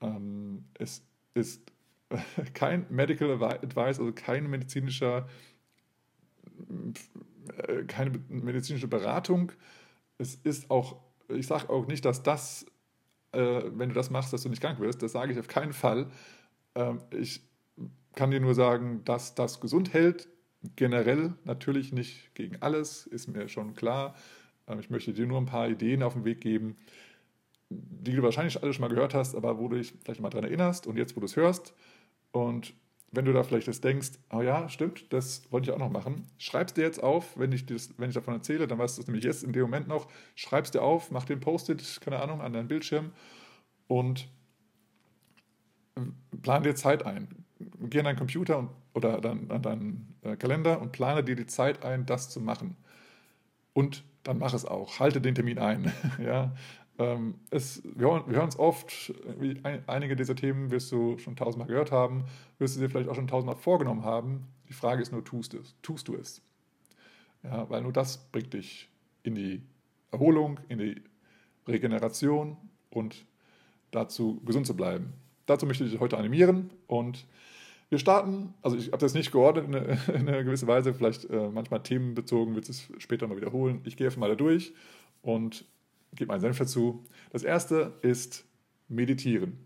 Ähm, es ist kein Medical Advice, also kein medizinischer, äh, keine medizinische Beratung. Es ist auch, ich sage auch nicht, dass das, äh, wenn du das machst, dass du nicht krank wirst. Das sage ich auf keinen Fall. Ähm, ich kann dir nur sagen, dass das gesund hält. Generell natürlich nicht gegen alles, ist mir schon klar. Ähm, ich möchte dir nur ein paar Ideen auf den Weg geben, die du wahrscheinlich alle schon mal gehört hast, aber wo du dich vielleicht mal daran erinnerst und jetzt, wo du es hörst. Und wenn du da vielleicht jetzt denkst, oh ja, stimmt, das wollte ich auch noch machen, schreib es dir jetzt auf, wenn ich, das, wenn ich davon erzähle, dann weißt du es nämlich jetzt in dem Moment noch, schreib es dir auf, mach den Post-it, keine Ahnung, an deinen Bildschirm und plan dir Zeit ein geh an deinen Computer und, oder dann an deinen äh, Kalender und plane dir die Zeit ein, das zu machen. Und dann mach es auch. Halte den Termin ein. ja, ähm, es, wir, hören, wir hören es oft, ein, einige dieser Themen wirst du schon tausendmal gehört haben, wirst du dir vielleicht auch schon tausendmal vorgenommen haben. Die Frage ist nur, tust, es, tust du es? Ja, weil nur das bringt dich in die Erholung, in die Regeneration und dazu gesund zu bleiben. Dazu möchte ich dich heute animieren und wir starten, also ich habe das nicht geordnet in eine, in eine gewisse Weise, vielleicht äh, manchmal themenbezogen, wird es später mal wiederholen. Ich gehe einfach mal da durch und gebe meinen Senf dazu. Das erste ist Meditieren.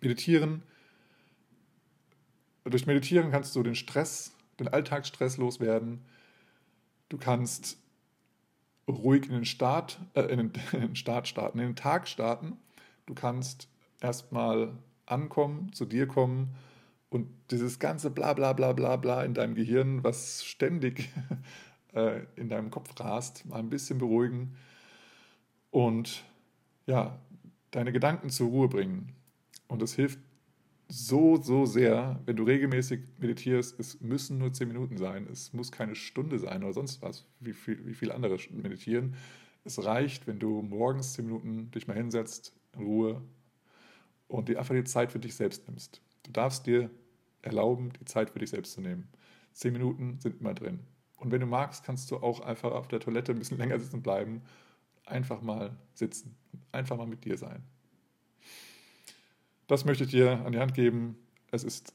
Meditieren. Durch Meditieren kannst du den Stress, den Alltagsstress loswerden. Du kannst ruhig in den Start, äh, in, den, in den Start starten, in den Tag starten. Du kannst erstmal ankommen, zu dir kommen und dieses ganze bla bla bla bla bla in deinem Gehirn, was ständig äh, in deinem Kopf rast, mal ein bisschen beruhigen und ja, deine Gedanken zur Ruhe bringen. Und das hilft so, so sehr, wenn du regelmäßig meditierst. Es müssen nur zehn Minuten sein, es muss keine Stunde sein oder sonst was, wie viel, wie viele andere meditieren. Es reicht, wenn du morgens zehn Minuten dich mal hinsetzt, in Ruhe und dir einfach die Zeit für dich selbst nimmst. Du darfst dir erlauben, die Zeit für dich selbst zu nehmen. Zehn Minuten sind immer drin. Und wenn du magst, kannst du auch einfach auf der Toilette ein bisschen länger sitzen bleiben. Einfach mal sitzen. Einfach mal mit dir sein. Das möchte ich dir an die Hand geben. Es ist,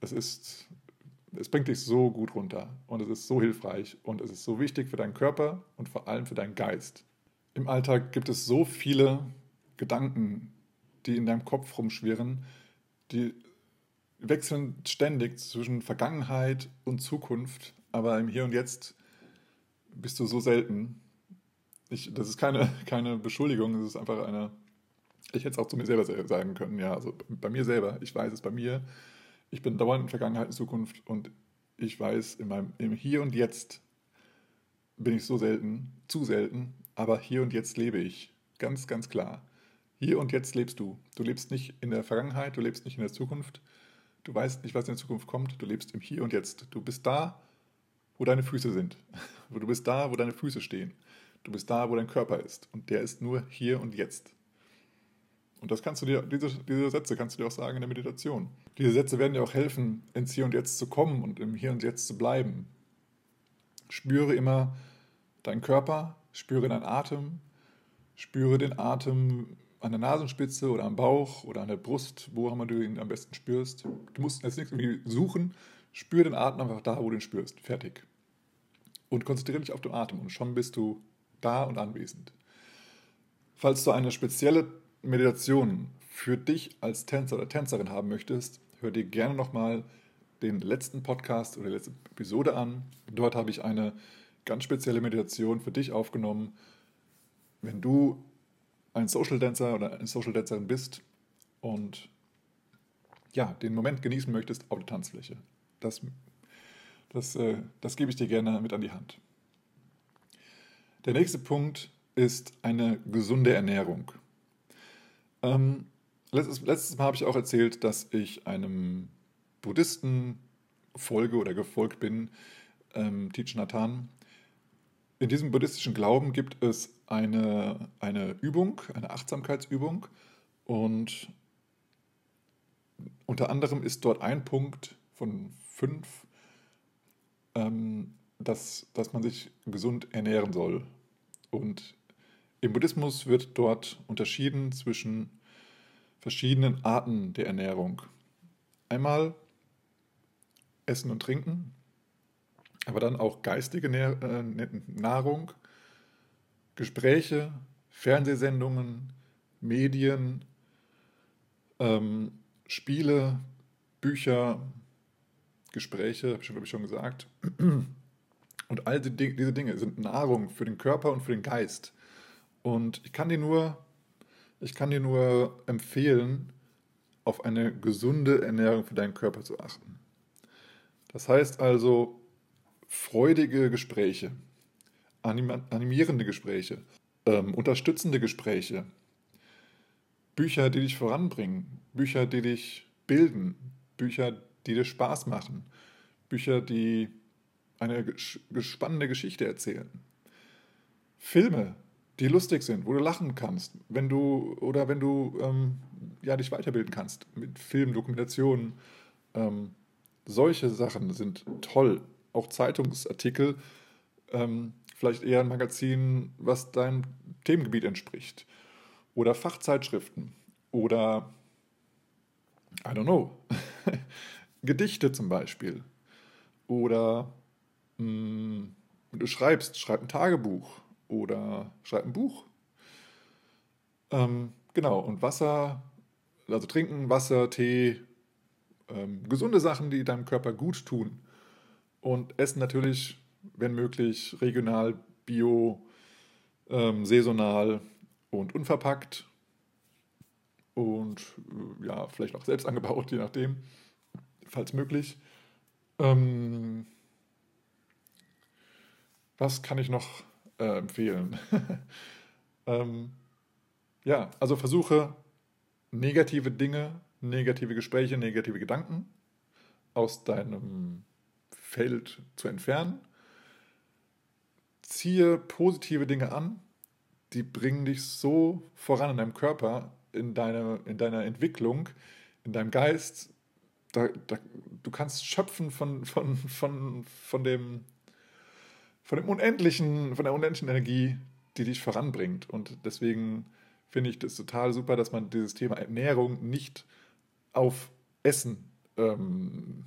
es ist, es bringt dich so gut runter und es ist so hilfreich und es ist so wichtig für deinen Körper und vor allem für deinen Geist. Im Alltag gibt es so viele Gedanken, die in deinem Kopf rumschwirren, die wechseln ständig zwischen Vergangenheit und Zukunft, aber im Hier und Jetzt bist du so selten. Ich, das ist keine, keine Beschuldigung, es ist einfach eine. Ich hätte es auch zu mir selber sagen können, ja, also bei mir selber. Ich weiß es bei mir. Ich bin dauernd in Vergangenheit und Zukunft und ich weiß, in meinem, im Hier und Jetzt bin ich so selten, zu selten, aber hier und jetzt lebe ich. Ganz, ganz klar. Hier und jetzt lebst du. Du lebst nicht in der Vergangenheit, du lebst nicht in der Zukunft. Du weißt nicht, was in Zukunft kommt. Du lebst im Hier und Jetzt. Du bist da, wo deine Füße sind. Du bist da, wo deine Füße stehen. Du bist da, wo dein Körper ist. Und der ist nur hier und jetzt. Und das kannst du dir, diese, diese Sätze kannst du dir auch sagen in der Meditation. Diese Sätze werden dir auch helfen, ins Hier und Jetzt zu kommen und im Hier und Jetzt zu bleiben. Spüre immer deinen Körper, spüre deinen Atem, spüre den Atem an der Nasenspitze oder am Bauch oder an der Brust, wo immer du ihn am besten spürst. Du musst jetzt nichts irgendwie suchen, spüre den Atem einfach da, wo du ihn spürst. Fertig. Und konzentriere dich auf den Atem und schon bist du da und anwesend. Falls du eine spezielle Meditation für dich als Tänzer oder Tänzerin haben möchtest, hör dir gerne nochmal den letzten Podcast oder die letzte Episode an. Dort habe ich eine ganz spezielle Meditation für dich aufgenommen. Wenn du ein Social Dancer oder eine Social Dancerin bist und ja, den Moment genießen möchtest auf der Tanzfläche. Das, das, äh, das gebe ich dir gerne mit an die Hand. Der nächste Punkt ist eine gesunde Ernährung. Ähm, letztes, letztes Mal habe ich auch erzählt, dass ich einem Buddhisten folge oder gefolgt bin, ähm, Thich Nathan. In diesem buddhistischen Glauben gibt es eine, eine Übung, eine Achtsamkeitsübung und unter anderem ist dort ein Punkt von fünf, ähm, dass, dass man sich gesund ernähren soll. Und im Buddhismus wird dort unterschieden zwischen verschiedenen Arten der Ernährung. Einmal Essen und Trinken, aber dann auch geistige äh, Nahrung, Gespräche, Fernsehsendungen, Medien, ähm, Spiele, Bücher, Gespräche, habe ich schon gesagt. Und all diese Dinge sind Nahrung für den Körper und für den Geist. Und ich kann dir nur, ich kann dir nur empfehlen, auf eine gesunde Ernährung für deinen Körper zu achten. Das heißt also freudige Gespräche, anim animierende Gespräche, ähm, unterstützende Gespräche, Bücher, die dich voranbringen, Bücher, die dich bilden, Bücher, die dir Spaß machen, Bücher, die eine spannende Geschichte erzählen. Filme, die lustig sind, wo du lachen kannst, wenn du oder wenn du ähm, ja, dich weiterbilden kannst mit Filmen, Dokumentationen. Ähm, solche Sachen sind toll. Auch Zeitungsartikel, ähm, vielleicht eher ein Magazin, was deinem Themengebiet entspricht. Oder Fachzeitschriften. Oder, I don't know, Gedichte zum Beispiel. Oder mh, mm, du schreibst, schreib ein Tagebuch oder schreib ein Buch. Ähm, genau, und Wasser, also trinken, Wasser, Tee, ähm, gesunde Sachen, die deinem Körper gut tun. Und essen natürlich, wenn möglich, regional, bio, ähm, saisonal und unverpackt. Und äh, ja, vielleicht auch selbst angebaut, je nachdem, falls möglich. Ähm, was kann ich noch äh, empfehlen? ähm, ja, also versuche negative Dinge, negative Gespräche, negative Gedanken aus deinem Feld zu entfernen. Ziehe positive Dinge an, die bringen dich so voran in deinem Körper, in, deine, in deiner Entwicklung, in deinem Geist. Da, da, du kannst schöpfen von, von, von, von dem von dem unendlichen, von der unendlichen Energie, die dich voranbringt. Und deswegen finde ich das total super, dass man dieses Thema Ernährung nicht auf Essen ähm,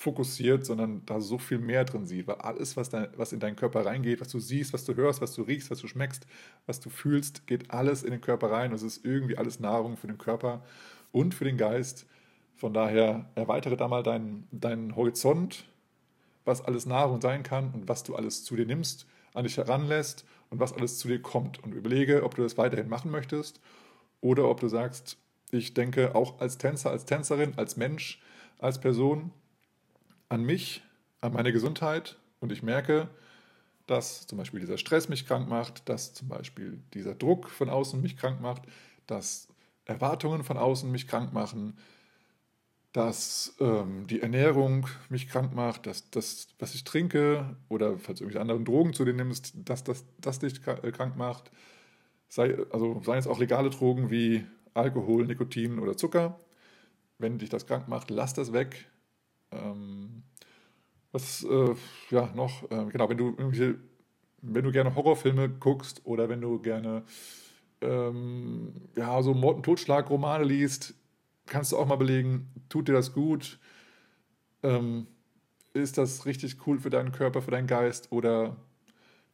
fokussiert, sondern da so viel mehr drin sieht. Weil alles, was, da, was in deinen Körper reingeht, was du siehst, was du hörst, was du riechst, was du schmeckst, was du fühlst, geht alles in den Körper rein. Und es ist irgendwie alles Nahrung für den Körper und für den Geist. Von daher erweitere da mal deinen, deinen Horizont was alles Nahrung sein kann und was du alles zu dir nimmst, an dich heranlässt und was alles zu dir kommt. Und überlege, ob du das weiterhin machen möchtest oder ob du sagst, ich denke auch als Tänzer, als Tänzerin, als Mensch, als Person an mich, an meine Gesundheit und ich merke, dass zum Beispiel dieser Stress mich krank macht, dass zum Beispiel dieser Druck von außen mich krank macht, dass Erwartungen von außen mich krank machen, dass ähm, die Ernährung mich krank macht, dass das, was ich trinke oder falls du irgendwelche anderen Drogen zu dir nimmst, dass das, das dich äh, krank macht. Sei, also seien es auch legale Drogen wie Alkohol, Nikotin oder Zucker. Wenn dich das krank macht, lass das weg. Ähm, was, äh, ja, noch, äh, genau, wenn du irgendwelche, wenn du gerne Horrorfilme guckst oder wenn du gerne ähm, ja, so Mord- und Totschlag-Romane liest, kannst du auch mal belegen, tut dir das gut? Ähm, ist das richtig cool für deinen Körper, für deinen Geist? Oder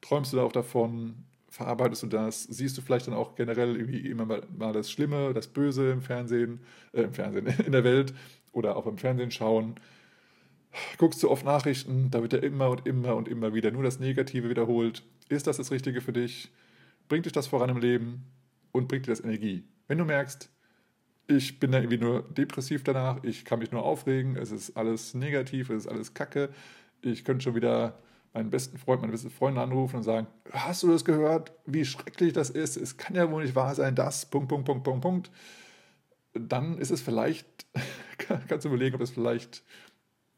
träumst du da auch davon? Verarbeitest du das? Siehst du vielleicht dann auch generell irgendwie immer mal, das Schlimme, das Böse im Fernsehen, äh, im Fernsehen, in der Welt oder auch beim Fernsehen schauen? Guckst du oft Nachrichten, da wird ja immer und immer und immer wieder nur das Negative wiederholt. Ist das das Richtige für dich? Bringt dich das voran im Leben? Und bringt dir das Energie? Wenn du merkst, ich bin da irgendwie nur depressiv danach, ich kann mich nur aufregen, es ist alles negativ, es ist alles Kacke. Ich könnte schon wieder meinen besten Freund, meine beste Freundin anrufen und sagen, hast du das gehört, wie schrecklich das ist? Es kann ja wohl nicht wahr sein, das, Punkt, Punkt, Punkt, Punkt, Punkt. Dann ist es vielleicht, kannst du überlegen, ob es vielleicht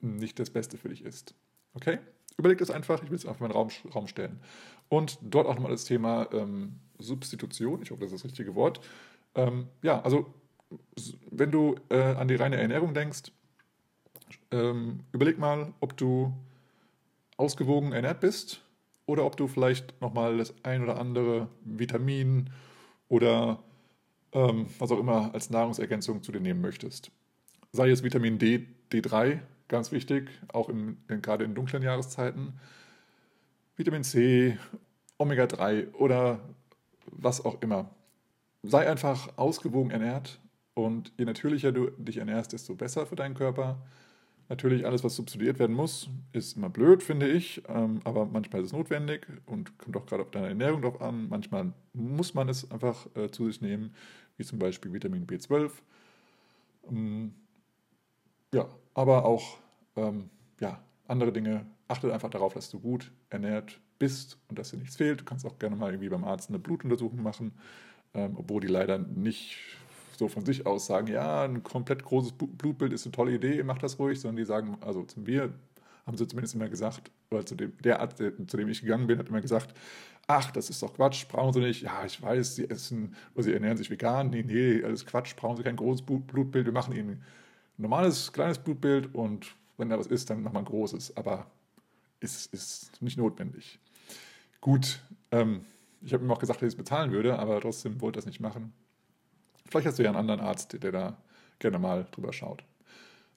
nicht das Beste für dich ist. Okay? Überleg das einfach, ich will es einfach in den Raum, Raum stellen. Und dort auch nochmal das Thema ähm, Substitution, ich hoffe, das ist das richtige Wort. Ähm, ja, also wenn du äh, an die reine Ernährung denkst, ähm, überleg mal, ob du ausgewogen ernährt bist oder ob du vielleicht nochmal das ein oder andere Vitamin oder ähm, was auch immer als Nahrungsergänzung zu dir nehmen möchtest. Sei es Vitamin D, D3, ganz wichtig, auch im, in, gerade in dunklen Jahreszeiten, Vitamin C, Omega-3 oder was auch immer. Sei einfach ausgewogen ernährt und je natürlicher du dich ernährst, desto besser für deinen Körper. Natürlich, alles, was substituiert werden muss, ist immer blöd, finde ich, ähm, aber manchmal ist es notwendig und kommt auch gerade auf deine Ernährung drauf an. Manchmal muss man es einfach äh, zu sich nehmen, wie zum Beispiel Vitamin B12. Ähm, ja, aber auch ähm, ja, andere Dinge. Achte einfach darauf, dass du gut ernährt bist und dass dir nichts fehlt. Du kannst auch gerne mal irgendwie beim Arzt eine Blutuntersuchung machen, ähm, obwohl die leider nicht so von sich aus sagen, ja, ein komplett großes Blutbild ist eine tolle Idee, mach das ruhig, sondern die sagen, also zu mir haben sie zumindest immer gesagt, oder zu dem, der Arzt, zu dem ich gegangen bin, hat immer gesagt, ach, das ist doch Quatsch, brauchen Sie nicht. Ja, ich weiß, Sie essen, oder Sie ernähren sich vegan. Nee, nee, alles Quatsch, brauchen Sie kein großes Blutbild. Wir machen Ihnen normales, kleines Blutbild und wenn da was ist, dann wir ein großes. Aber es ist, ist nicht notwendig. Gut, ähm, ich habe ihm auch gesagt, dass ich es bezahlen würde, aber trotzdem wollte er es nicht machen. Vielleicht hast du ja einen anderen Arzt, der da gerne mal drüber schaut.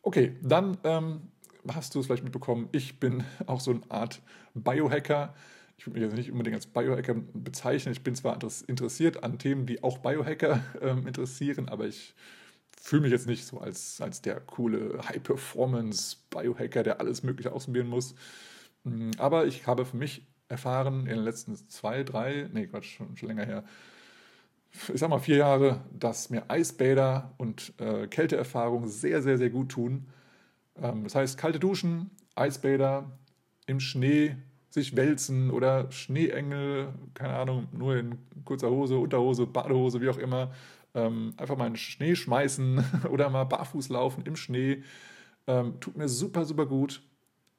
Okay, dann ähm, hast du es vielleicht mitbekommen, ich bin auch so eine Art Biohacker. Ich würde mich jetzt nicht unbedingt als Biohacker bezeichnen. Ich bin zwar interessiert an Themen, die auch Biohacker ähm, interessieren, aber ich fühle mich jetzt nicht so als, als der coole High-Performance-Biohacker, der alles Mögliche ausprobieren muss. Mm, aber ich habe für mich erfahren in den letzten zwei, drei, nee, Quatsch, schon, schon länger her, ich sag mal vier Jahre, dass mir Eisbäder und äh, Kälteerfahrung sehr, sehr, sehr gut tun. Ähm, das heißt, kalte Duschen, Eisbäder, im Schnee sich wälzen oder Schneeengel, keine Ahnung, nur in kurzer Hose, Unterhose, Badehose, wie auch immer, ähm, einfach mal in den Schnee schmeißen oder mal barfuß laufen im Schnee. Ähm, tut mir super, super gut.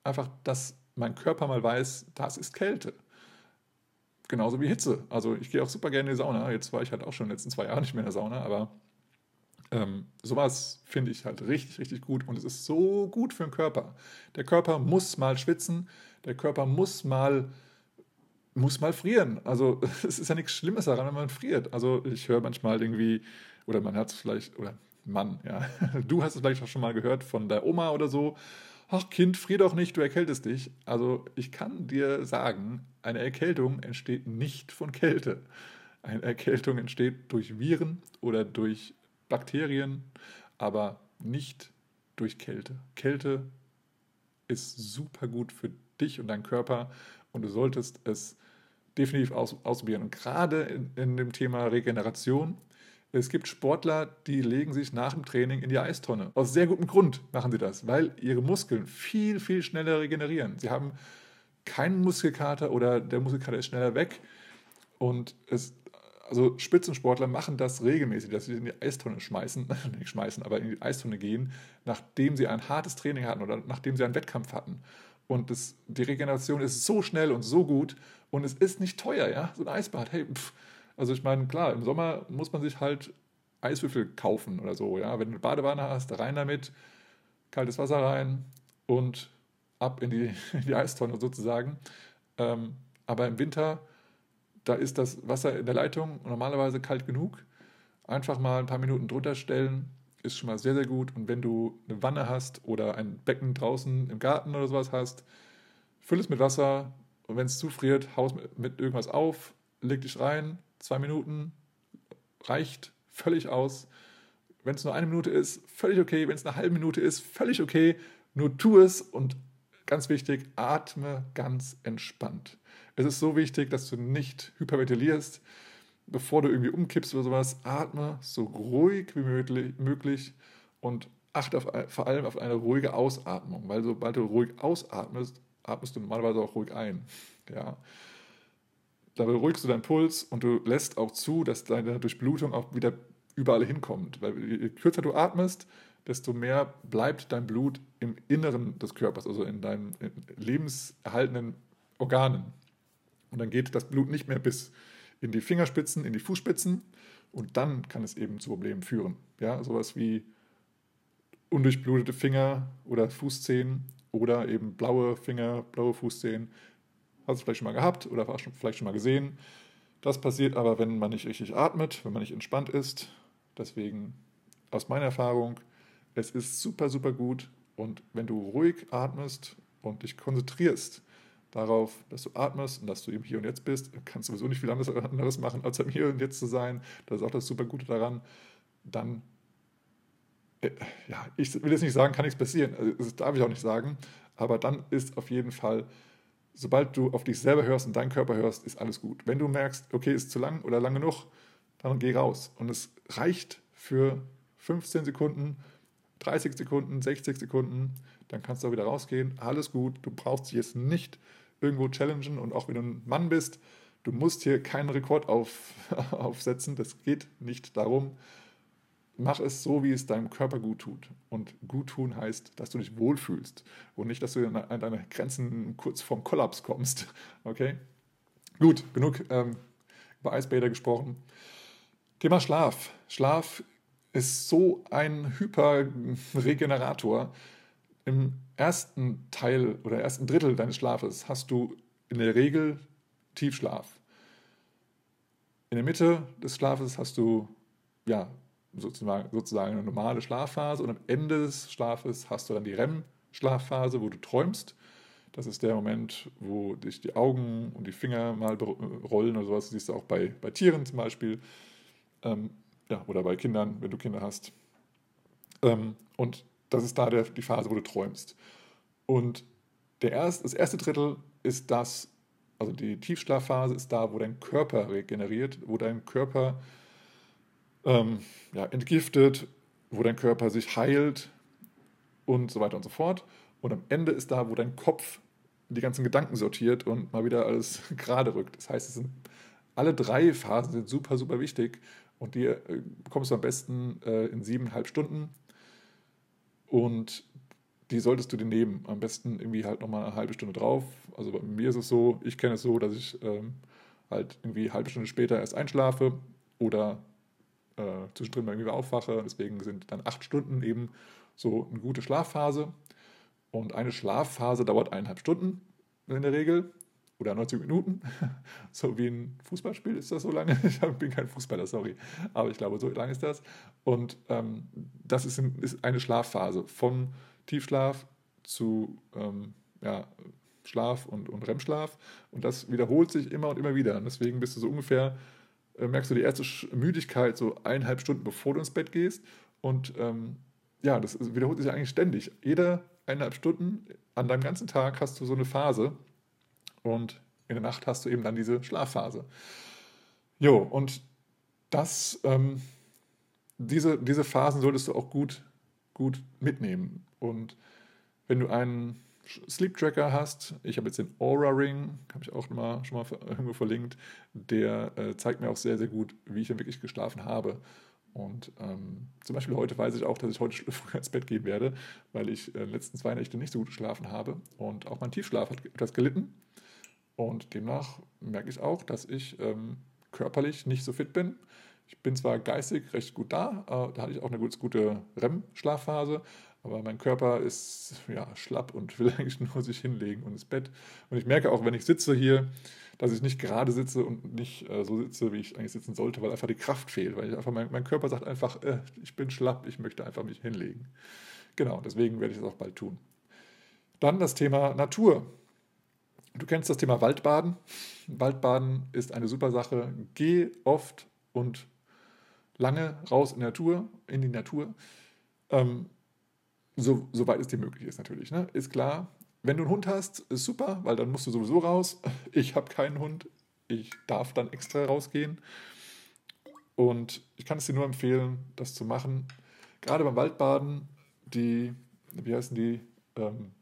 Einfach, dass mein Körper mal weiß, das ist Kälte genauso wie Hitze. Also ich gehe auch super gerne in die Sauna. Jetzt war ich halt auch schon in den letzten zwei Jahren nicht mehr in der Sauna, aber ähm, sowas finde ich halt richtig, richtig gut und es ist so gut für den Körper. Der Körper muss mal schwitzen, der Körper muss mal muss mal frieren. Also es ist ja nichts Schlimmes daran, wenn man friert. Also ich höre manchmal irgendwie, oder man hat es vielleicht, oder Mann, ja, du hast es vielleicht auch schon mal gehört von der Oma oder so, ach Kind, frier doch nicht, du erkältest dich. Also ich kann dir sagen, eine Erkältung entsteht nicht von Kälte. Eine Erkältung entsteht durch Viren oder durch Bakterien, aber nicht durch Kälte. Kälte ist super gut für dich und deinen Körper und du solltest es definitiv aus, ausprobieren. Und gerade in, in dem Thema Regeneration es gibt Sportler, die legen sich nach dem Training in die Eistonne. Aus sehr gutem Grund machen sie das, weil ihre Muskeln viel, viel schneller regenerieren. Sie haben keinen Muskelkater oder der Muskelkater ist schneller weg. Und es, also Spitzensportler machen das regelmäßig, dass sie in die Eistonne schmeißen, nicht schmeißen, aber in die Eistonne gehen, nachdem sie ein hartes Training hatten oder nachdem sie einen Wettkampf hatten. Und das, die Regeneration ist so schnell und so gut und es ist nicht teuer, ja. So ein Eisbad, hey, pff. also ich meine, klar, im Sommer muss man sich halt Eiswürfel kaufen oder so, ja. Wenn du eine Badewanne hast, rein damit, kaltes Wasser rein und ab in die, in die Eistonne sozusagen. Ähm, aber im Winter, da ist das Wasser in der Leitung normalerweise kalt genug. Einfach mal ein paar Minuten drunter stellen, ist schon mal sehr, sehr gut. Und wenn du eine Wanne hast oder ein Becken draußen im Garten oder sowas hast, füll es mit Wasser und wenn es zufriert, haus mit, mit irgendwas auf, leg dich rein, zwei Minuten, reicht völlig aus. Wenn es nur eine Minute ist, völlig okay. Wenn es eine halbe Minute ist, völlig okay. Nur tu es und ganz wichtig, atme ganz entspannt. Es ist so wichtig, dass du nicht hyperventilierst, bevor du irgendwie umkippst oder sowas. Atme so ruhig wie möglich und achte auf, vor allem auf eine ruhige Ausatmung, weil sobald du ruhig ausatmest, atmest du normalerweise auch ruhig ein. Ja. Da beruhigst du deinen Puls und du lässt auch zu, dass deine Durchblutung auch wieder überall hinkommt. Weil je kürzer du atmest, desto mehr bleibt dein Blut im Inneren des Körpers, also in deinen lebenserhaltenden Organen. Und dann geht das Blut nicht mehr bis in die Fingerspitzen, in die Fußspitzen und dann kann es eben zu Problemen führen. Ja, sowas wie undurchblutete Finger oder Fußzehen oder eben blaue Finger, blaue Fußzehen. Hast du vielleicht schon mal gehabt oder vielleicht schon mal gesehen. Das passiert aber, wenn man nicht richtig atmet, wenn man nicht entspannt ist. Deswegen aus meiner Erfahrung, es ist super, super gut. Und wenn du ruhig atmest und dich konzentrierst darauf, dass du atmest und dass du eben hier und jetzt bist, kannst du sowieso nicht viel anderes machen, als im Hier und Jetzt zu sein. Das ist auch das super Gute daran. Dann, äh, ja, ich will jetzt nicht sagen, kann nichts passieren. Also, das darf ich auch nicht sagen. Aber dann ist auf jeden Fall, sobald du auf dich selber hörst und deinen Körper hörst, ist alles gut. Wenn du merkst, okay, ist zu lang oder lang genug, dann geh raus. Und es reicht für 15 Sekunden, 30 Sekunden, 60 Sekunden, dann kannst du auch wieder rausgehen. Alles gut, du brauchst dich jetzt nicht irgendwo challengen und auch wenn du ein Mann bist, du musst hier keinen Rekord auf, aufsetzen, das geht nicht darum. Mach es so, wie es deinem Körper gut tut. Und gut tun heißt, dass du dich wohlfühlst und nicht, dass du an deine Grenzen kurz vorm Kollaps kommst. Okay? Gut, genug ähm, über Eisbäder gesprochen. Thema Schlaf. Schlaf ist so ein Hyperregenerator. Im ersten Teil oder ersten Drittel deines Schlafes hast du in der Regel Tiefschlaf. In der Mitte des Schlafes hast du ja, sozusagen, sozusagen eine normale Schlafphase und am Ende des Schlafes hast du dann die REM-Schlafphase, wo du träumst. Das ist der Moment, wo dich die Augen und die Finger mal rollen oder sowas. Das siehst du auch bei, bei Tieren zum Beispiel. Ähm, ja, oder bei Kindern, wenn du Kinder hast. Ähm, und das ist da der, die Phase, wo du träumst. Und der erst, das erste Drittel ist das, also die Tiefschlafphase ist da, wo dein Körper regeneriert, wo dein Körper ähm, ja, entgiftet, wo dein Körper sich heilt und so weiter und so fort. Und am Ende ist da, wo dein Kopf die ganzen Gedanken sortiert und mal wieder alles gerade rückt. Das heißt, es sind alle drei Phasen sind super, super wichtig und die äh, bekommst du am besten äh, in siebeneinhalb Stunden. Und die solltest du dir nehmen. Am besten irgendwie halt nochmal eine halbe Stunde drauf. Also bei mir ist es so, ich kenne es so, dass ich ähm, halt irgendwie eine halbe Stunde später erst einschlafe oder äh, zwischendrin mal irgendwie aufwache. Deswegen sind dann acht Stunden eben so eine gute Schlafphase. Und eine Schlafphase dauert eineinhalb Stunden in der Regel oder 90 Minuten, so wie ein Fußballspiel ist das so lange. Ich bin kein Fußballer, sorry, aber ich glaube, so lange ist das. Und ähm, das ist, ein, ist, eine Schlafphase von Tiefschlaf zu ähm, ja, Schlaf und, und REM-Schlaf. Und das wiederholt sich immer und immer wieder. Und deswegen bist du so ungefähr, äh, merkst du die erste Müdigkeit so eineinhalb Stunden bevor du ins Bett gehst. Und ähm, ja, das wiederholt sich eigentlich ständig. Jede eineinhalb Stunden an deinem ganzen Tag hast du so eine Phase und in der Nacht hast du eben dann diese Schlafphase. Jo, und das, ähm, diese, diese Phasen solltest du auch gut, gut mitnehmen. Und wenn du einen Sleep Tracker hast, ich habe jetzt den Aura Ring, habe ich auch mal, schon mal irgendwo verlinkt, der äh, zeigt mir auch sehr, sehr gut, wie ich dann wirklich geschlafen habe. Und ähm, zum Beispiel heute weiß ich auch, dass ich heute früher ins Bett gehen werde, weil ich äh, letzten zwei Nächte nicht so gut geschlafen habe. Und auch mein Tiefschlaf hat etwas gelitten. Und demnach merke ich auch, dass ich ähm, körperlich nicht so fit bin. Ich bin zwar geistig recht gut da, äh, da hatte ich auch eine gute REM-Schlafphase, aber mein Körper ist ja schlapp und will eigentlich nur sich hinlegen und ins Bett. Und ich merke auch, wenn ich sitze hier, dass ich nicht gerade sitze und nicht äh, so sitze, wie ich eigentlich sitzen sollte, weil einfach die Kraft fehlt. Weil einfach, mein, mein Körper sagt einfach, äh, ich bin schlapp, ich möchte einfach mich hinlegen. Genau, deswegen werde ich das auch bald tun. Dann das Thema Natur. Du kennst das Thema Waldbaden. Waldbaden ist eine super Sache. Geh oft und lange raus in die Natur, in die Natur. Ähm, so, soweit es dir möglich ist natürlich. Ne? Ist klar, wenn du einen Hund hast, ist super, weil dann musst du sowieso raus. Ich habe keinen Hund, ich darf dann extra rausgehen. Und ich kann es dir nur empfehlen, das zu machen. Gerade beim Waldbaden, die, wie heißen die? Ähm,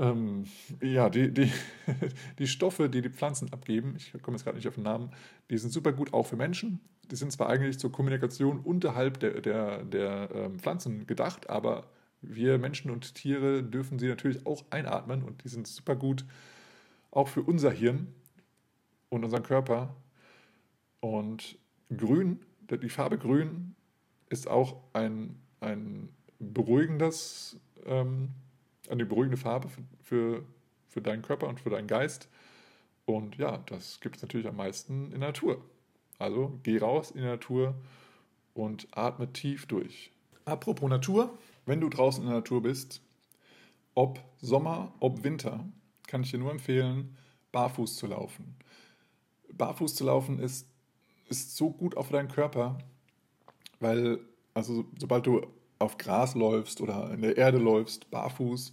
ähm, ja, die, die, die Stoffe, die die Pflanzen abgeben, ich komme jetzt gerade nicht auf den Namen, die sind super gut auch für Menschen. Die sind zwar eigentlich zur Kommunikation unterhalb der, der, der ähm, Pflanzen gedacht, aber wir Menschen und Tiere dürfen sie natürlich auch einatmen und die sind super gut auch für unser Hirn und unseren Körper. Und grün, die Farbe grün ist auch ein, ein beruhigendes ähm, eine beruhigende Farbe für, für, für deinen Körper und für deinen Geist. Und ja, das gibt es natürlich am meisten in der Natur. Also geh raus in die Natur und atme tief durch. Apropos Natur, wenn du draußen in der Natur bist, ob Sommer, ob Winter, kann ich dir nur empfehlen, barfuß zu laufen. Barfuß zu laufen ist, ist so gut auch für deinen Körper, weil, also sobald du auf Gras läufst oder in der Erde läufst, barfuß,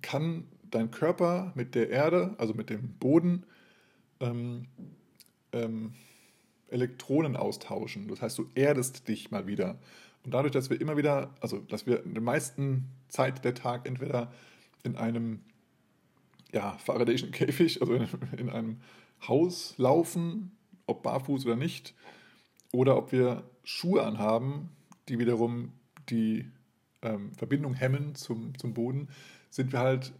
kann dein Körper mit der Erde, also mit dem Boden, ähm, ähm, Elektronen austauschen. Das heißt, du erdest dich mal wieder. Und dadurch, dass wir immer wieder, also dass wir in der meisten Zeit der Tag entweder in einem ja, Faradayschen Käfig, also in einem Haus laufen, ob barfuß oder nicht, oder ob wir Schuhe anhaben, die wiederum die ähm, Verbindung hemmen zum, zum Boden, sind wir halt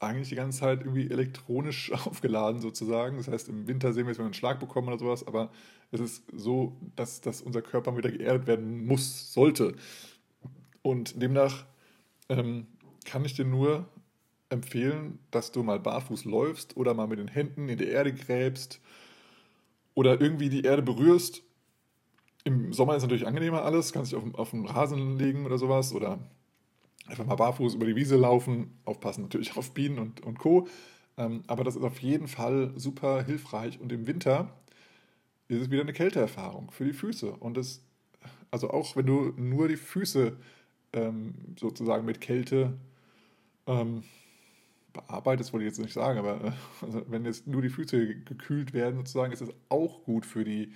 eigentlich die ganze Zeit irgendwie elektronisch aufgeladen sozusagen. Das heißt, im Winter sehen wir es, wenn wir einen Schlag bekommen oder sowas, aber es ist so, dass, dass unser Körper wieder geerdet werden muss, sollte. Und demnach ähm, kann ich dir nur empfehlen, dass du mal barfuß läufst oder mal mit den Händen in die Erde gräbst oder irgendwie die Erde berührst im Sommer ist natürlich angenehmer alles, kannst dich auf, auf den Rasen legen oder sowas oder einfach mal barfuß über die Wiese laufen, aufpassen natürlich auf Bienen und, und Co. Ähm, aber das ist auf jeden Fall super hilfreich und im Winter ist es wieder eine Kälteerfahrung für die Füße und es, also auch wenn du nur die Füße ähm, sozusagen mit Kälte ähm, bearbeitest, wollte ich jetzt nicht sagen, aber äh, also wenn jetzt nur die Füße gekühlt werden sozusagen, ist es auch gut für die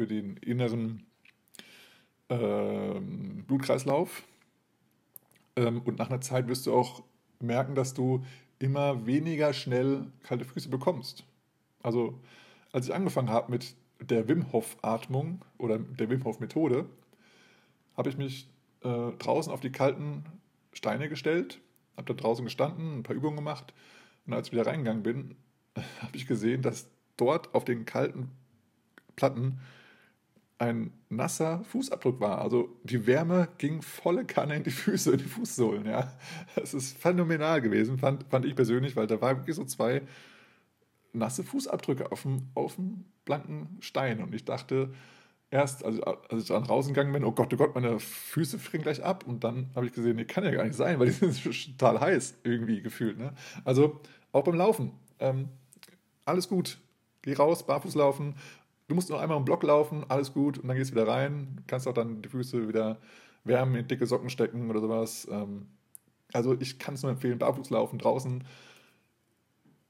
für den inneren ähm, Blutkreislauf. Ähm, und nach einer Zeit wirst du auch merken, dass du immer weniger schnell kalte Füße bekommst. Also als ich angefangen habe mit der Wim Hof Atmung oder der Wim Hof Methode, habe ich mich äh, draußen auf die kalten Steine gestellt, habe da draußen gestanden, ein paar Übungen gemacht und als ich wieder reingegangen bin, habe ich gesehen, dass dort auf den kalten Platten ein nasser Fußabdruck war. Also die Wärme ging volle Kanne in die Füße, in die Fußsohlen. Ja, das ist phänomenal gewesen, fand, fand ich persönlich, weil da waren wirklich so zwei nasse Fußabdrücke auf dem, auf dem blanken Stein. Und ich dachte erst, also, als ich dann rausgegangen bin, oh Gott, oh Gott, meine Füße frieren gleich ab. Und dann habe ich gesehen, nee, kann ja gar nicht sein, weil die sind total heiß irgendwie gefühlt. Ne? Also auch beim Laufen. Ähm, alles gut. Geh raus, barfuß laufen, Du musst nur einmal im Block laufen, alles gut, und dann gehst du wieder rein. Kannst auch dann die Füße wieder wärmen, in dicke Socken stecken oder sowas. Ähm, also ich kann es nur empfehlen, barfuß laufen draußen.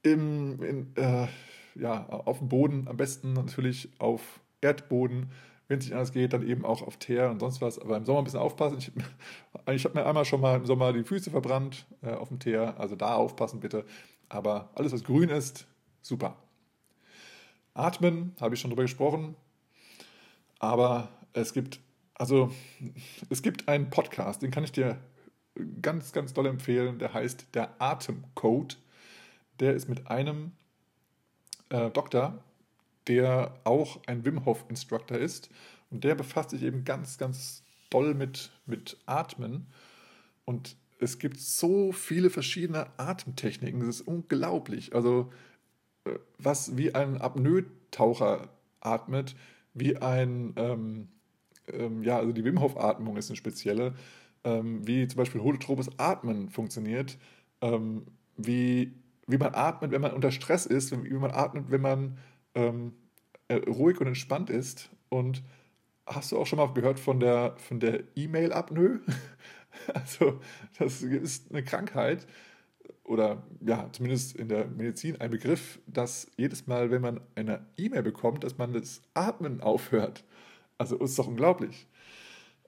Im, in, äh, ja, auf dem Boden, am besten natürlich auf Erdboden, wenn es nicht anders geht, dann eben auch auf Teer und sonst was. Aber im Sommer ein bisschen aufpassen. Ich, ich habe mir einmal schon mal im Sommer die Füße verbrannt äh, auf dem Teer. Also da aufpassen bitte. Aber alles, was grün ist, super. Atmen, habe ich schon drüber gesprochen. Aber es gibt, also, es gibt einen Podcast, den kann ich dir ganz, ganz doll empfehlen. Der heißt Der Atemcode. Der ist mit einem äh, Doktor, der auch ein Wim Hof Instructor ist. Und der befasst sich eben ganz, ganz doll mit, mit Atmen. Und es gibt so viele verschiedene Atemtechniken. Das ist unglaublich. Also, was wie ein Apnoe-Taucher atmet, wie ein, ähm, ähm, ja, also die Wim Hof-Atmung ist eine spezielle, ähm, wie zum Beispiel holotropes Atmen funktioniert, ähm, wie, wie man atmet, wenn man unter Stress ist, wie man atmet, wenn man ähm, äh, ruhig und entspannt ist. Und hast du auch schon mal gehört von der, von der E-Mail-Apnoe? also, das ist eine Krankheit oder ja, zumindest in der Medizin ein Begriff, dass jedes Mal, wenn man eine E-Mail bekommt, dass man das Atmen aufhört. Also ist doch unglaublich.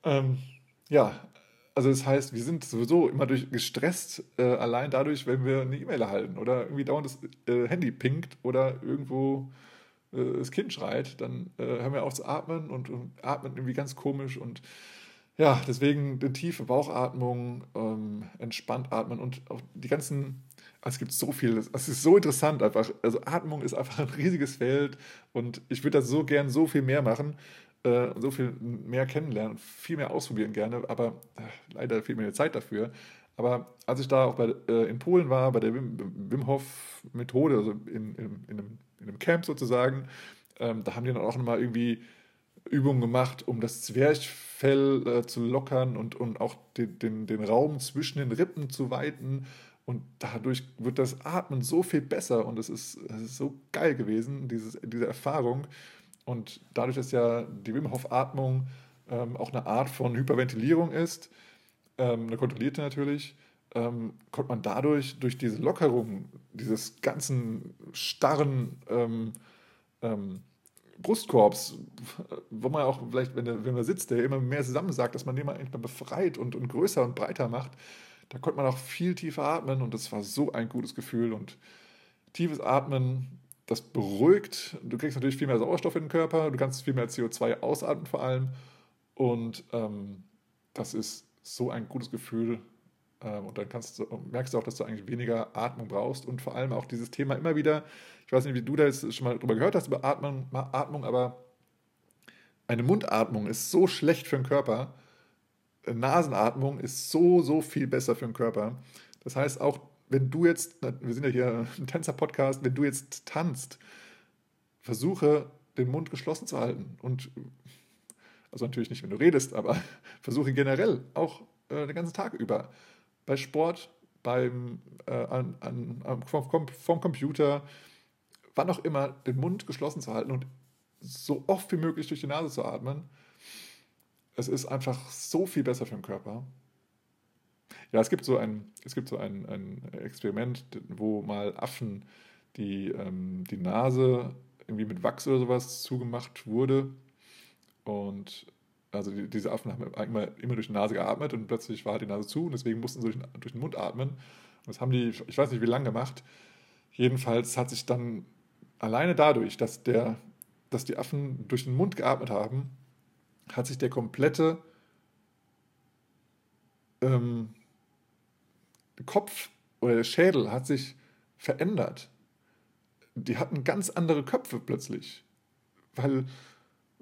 Ähm, ja, also das heißt, wir sind sowieso immer durch gestresst, äh, allein dadurch, wenn wir eine E-Mail erhalten oder irgendwie dauernd das äh, Handy pinkt oder irgendwo äh, das Kind schreit, dann äh, hören wir auf zu atmen und, und, atmen irgendwie ganz komisch und ja, deswegen eine tiefe Bauchatmung, ähm, entspannt atmen und auch die ganzen, also es gibt so viel, es ist so interessant einfach, also Atmung ist einfach ein riesiges Feld und ich würde da so gern so viel mehr machen, äh, so viel mehr kennenlernen und viel mehr ausprobieren gerne, aber äh, leider fehlt mir die Zeit dafür. Aber als ich da auch bei, äh, in Polen war, bei der Wim, Wim Hof Methode, also in, in, in, einem, in einem Camp sozusagen, ähm, da haben die dann auch nochmal irgendwie Übungen gemacht, um das Zwerchfell äh, zu lockern und, und auch den, den, den Raum zwischen den Rippen zu weiten. Und dadurch wird das Atmen so viel besser und es ist, es ist so geil gewesen, dieses, diese Erfahrung. Und dadurch, dass ja die Wim Hof Atmung ähm, auch eine Art von Hyperventilierung ist, ähm, eine kontrollierte natürlich, ähm, konnte man dadurch, durch diese Lockerung dieses ganzen starren ähm, ähm, Brustkorbs, wo man auch vielleicht, wenn, der, wenn man sitzt, der immer mehr zusammensagt, dass man den mal befreit und, und größer und breiter macht, da konnte man auch viel tiefer atmen und das war so ein gutes Gefühl und tiefes Atmen das beruhigt. Du kriegst natürlich viel mehr Sauerstoff in den Körper, du kannst viel mehr CO2 ausatmen vor allem. Und ähm, das ist so ein gutes Gefühl. Ähm, und dann du, merkst du auch, dass du eigentlich weniger Atmung brauchst. Und vor allem auch dieses Thema immer wieder, ich weiß nicht, wie du da jetzt schon mal drüber gehört hast, über Atmung, Atmung aber eine Mundatmung ist so schlecht für den Körper. Nasenatmung ist so, so viel besser für den Körper. Das heißt, auch wenn du jetzt, wir sind ja hier ein Tänzer-Podcast, wenn du jetzt tanzt, versuche den Mund geschlossen zu halten. Und also natürlich nicht, wenn du redest, aber versuche generell auch äh, den ganzen Tag über. Bei Sport, beim, äh, an, an, vom, vom Computer, wann auch immer, den Mund geschlossen zu halten und so oft wie möglich durch die Nase zu atmen. Es ist einfach so viel besser für den Körper. Ja, es gibt so ein, es gibt so ein, ein Experiment, wo mal Affen die, ähm, die Nase irgendwie mit Wachs oder sowas zugemacht wurde. Und also die, diese Affen haben immer, immer durch die Nase geatmet und plötzlich war halt die Nase zu und deswegen mussten sie durch den, durch den Mund atmen. Und das haben die, ich weiß nicht wie lange gemacht. Jedenfalls hat sich dann alleine dadurch, dass, der, dass die Affen durch den Mund geatmet haben, hat sich der komplette ähm, Kopf oder der Schädel hat sich verändert. Die hatten ganz andere Köpfe plötzlich, weil,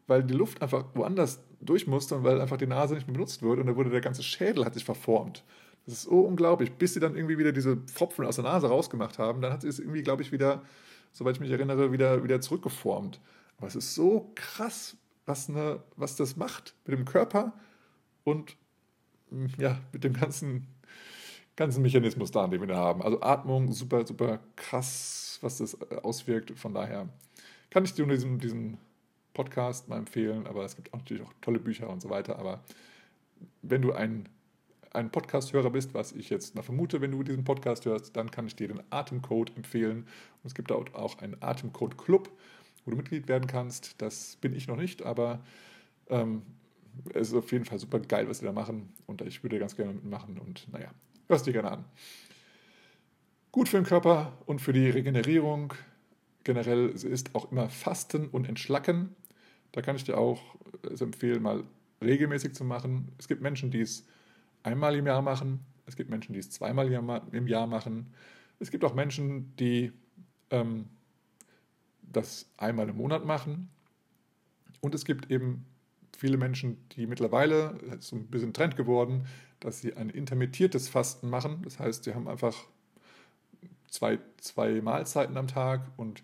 weil die Luft einfach woanders durch musste und weil einfach die Nase nicht mehr benutzt wurde und da wurde der ganze Schädel hat sich verformt. Das ist so unglaublich, bis sie dann irgendwie wieder diese Pfropfen aus der Nase rausgemacht haben, dann hat sie es irgendwie, glaube ich, wieder, soweit ich mich erinnere, wieder, wieder zurückgeformt. Aber es ist so krass, was, eine, was das macht mit dem Körper und ja, mit dem ganzen ganzen Mechanismus da, den wir da haben. Also Atmung, super, super krass, was das äh, auswirkt. Von daher kann ich dir diesen, diesen Podcast mal empfehlen, aber es gibt auch natürlich auch tolle Bücher und so weiter. Aber wenn du ein, ein Podcast-Hörer bist, was ich jetzt mal vermute, wenn du diesen Podcast hörst, dann kann ich dir den Atemcode empfehlen. Und es gibt auch einen Atemcode-Club, wo du Mitglied werden kannst. Das bin ich noch nicht, aber Ähm, es ist auf jeden Fall super geil, was sie da machen und ich würde ganz gerne mitmachen und naja, hörst dir gerne an. Gut für den Körper und für die Regenerierung. Generell ist auch immer Fasten und Entschlacken. Da kann ich dir auch empfehlen, mal regelmäßig zu machen. Es gibt Menschen, die es einmal im Jahr machen. Es gibt Menschen, die es zweimal im Jahr machen. Es gibt auch Menschen, die ähm, das einmal im Monat machen. Und es gibt eben viele Menschen, die mittlerweile, das ist ein bisschen Trend geworden, dass sie ein intermittiertes Fasten machen. Das heißt, sie haben einfach zwei, zwei Mahlzeiten am Tag und äh,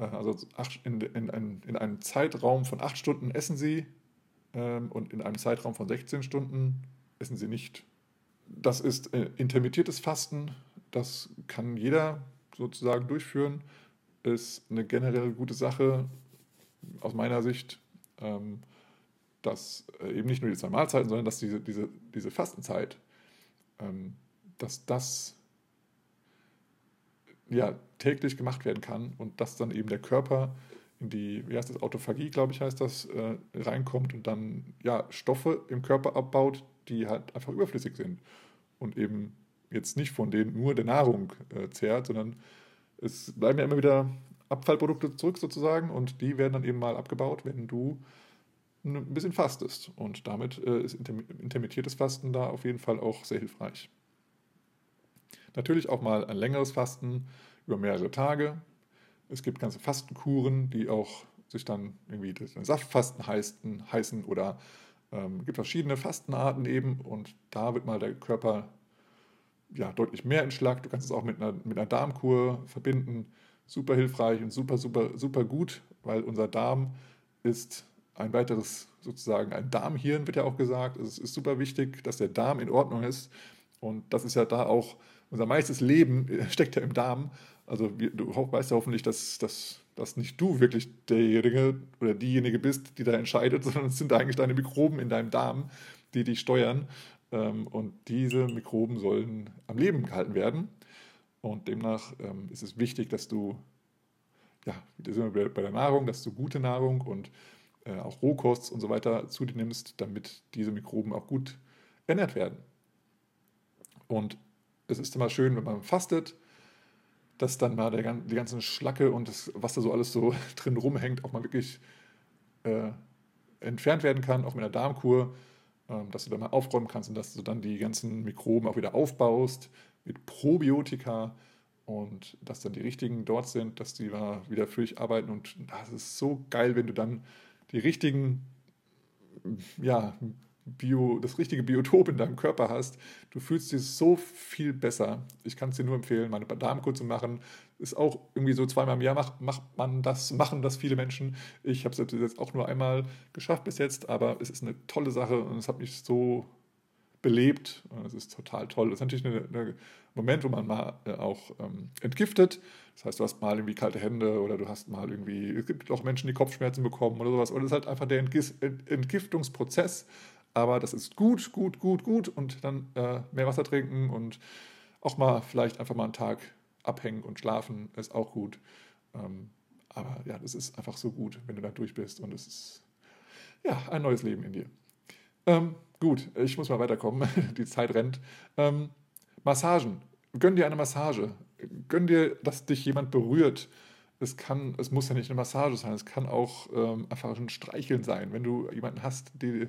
also acht, in, in, ein, in einem Zeitraum von acht Stunden essen sie ähm, und in einem Zeitraum von 16 Stunden essen sie nicht. Das ist äh, intermittiertes Fasten, das kann jeder sozusagen durchführen, ist eine generell gute Sache aus meiner Sicht, ähm, dass äh, eben nicht nur die zwei Mahlzeiten, sondern dass diese, diese, diese Fastenzeit, ähm, dass das ja, täglich gemacht werden kann und dass dann eben der Körper in die, wie heißt das, Autophagie, glaube ich, heißt das, äh, reinkommt und dann ja, Stoffe im Körper abbaut, die halt einfach überflüssig sind und eben jetzt nicht von denen nur der Nahrung äh, zehrt, sondern es bleiben ja immer wieder Abfallprodukte zurück sozusagen und die werden dann eben mal abgebaut, wenn du ein bisschen fastest. Und damit äh, ist intermittiertes Fasten da auf jeden Fall auch sehr hilfreich. Natürlich auch mal ein längeres Fasten über mehrere Tage. Es gibt ganze Fastenkuren, die auch sich dann irgendwie Saftfasten heißen, heißen oder ähm, gibt verschiedene Fastenarten eben und da wird mal der Körper ja, deutlich mehr entschlackt. Du kannst es auch mit einer, mit einer Darmkur verbinden. Super hilfreich und super, super, super gut, weil unser Darm ist ein weiteres, sozusagen ein Darmhirn, wird ja auch gesagt. Es ist super wichtig, dass der Darm in Ordnung ist. Und das ist ja da auch unser meistes Leben steckt ja im Darm. Also du weißt ja hoffentlich, dass, dass, dass nicht du wirklich derjenige oder diejenige bist, die da entscheidet, sondern es sind eigentlich deine Mikroben in deinem Darm, die dich steuern. Ähm, und diese Mikroben sollen am Leben gehalten werden. Und demnach ähm, ist es wichtig, dass du, ja, da sind wir bei der Nahrung, dass du gute Nahrung und äh, auch Rohkost und so weiter zu dir nimmst, damit diese Mikroben auch gut ernährt werden. Und es ist immer schön, wenn man fastet, dass dann mal der, die ganzen Schlacke und das, was da so alles so drin rumhängt, auch mal wirklich äh, entfernt werden kann, auch mit einer Darmkur, äh, dass du da mal aufräumen kannst und dass du dann die ganzen Mikroben auch wieder aufbaust mit Probiotika und dass dann die richtigen dort sind, dass die wieder für dich arbeiten. Und das ist so geil, wenn du dann die richtigen ja, Bio, das richtige Biotop in deinem Körper hast, du fühlst dich so viel besser. Ich kann es dir nur empfehlen, meine Darmkur zu machen. Ist auch irgendwie so zweimal im Jahr macht, macht man das, machen das viele Menschen. Ich habe es jetzt auch nur einmal geschafft bis jetzt, aber es ist eine tolle Sache und es hat mich so belebt. Es ist total toll. Das ist natürlich ein Moment, wo man mal äh, auch ähm, entgiftet. Das heißt, du hast mal irgendwie kalte Hände oder du hast mal irgendwie, es gibt auch Menschen, die Kopfschmerzen bekommen oder sowas. Und es ist halt einfach der Entgiftungsprozess aber das ist gut, gut, gut, gut und dann äh, mehr Wasser trinken und auch mal vielleicht einfach mal einen Tag abhängen und schlafen ist auch gut. Ähm, aber ja, das ist einfach so gut, wenn du da durch bist und es ist ja ein neues Leben in dir. Ähm, gut, ich muss mal weiterkommen. Die Zeit rennt. Ähm, Massagen. Gönn dir eine Massage. Gönn dir, dass dich jemand berührt es kann, es muss ja nicht eine Massage sein, es kann auch ähm, einfach ein Streicheln sein. Wenn du jemanden hast, die,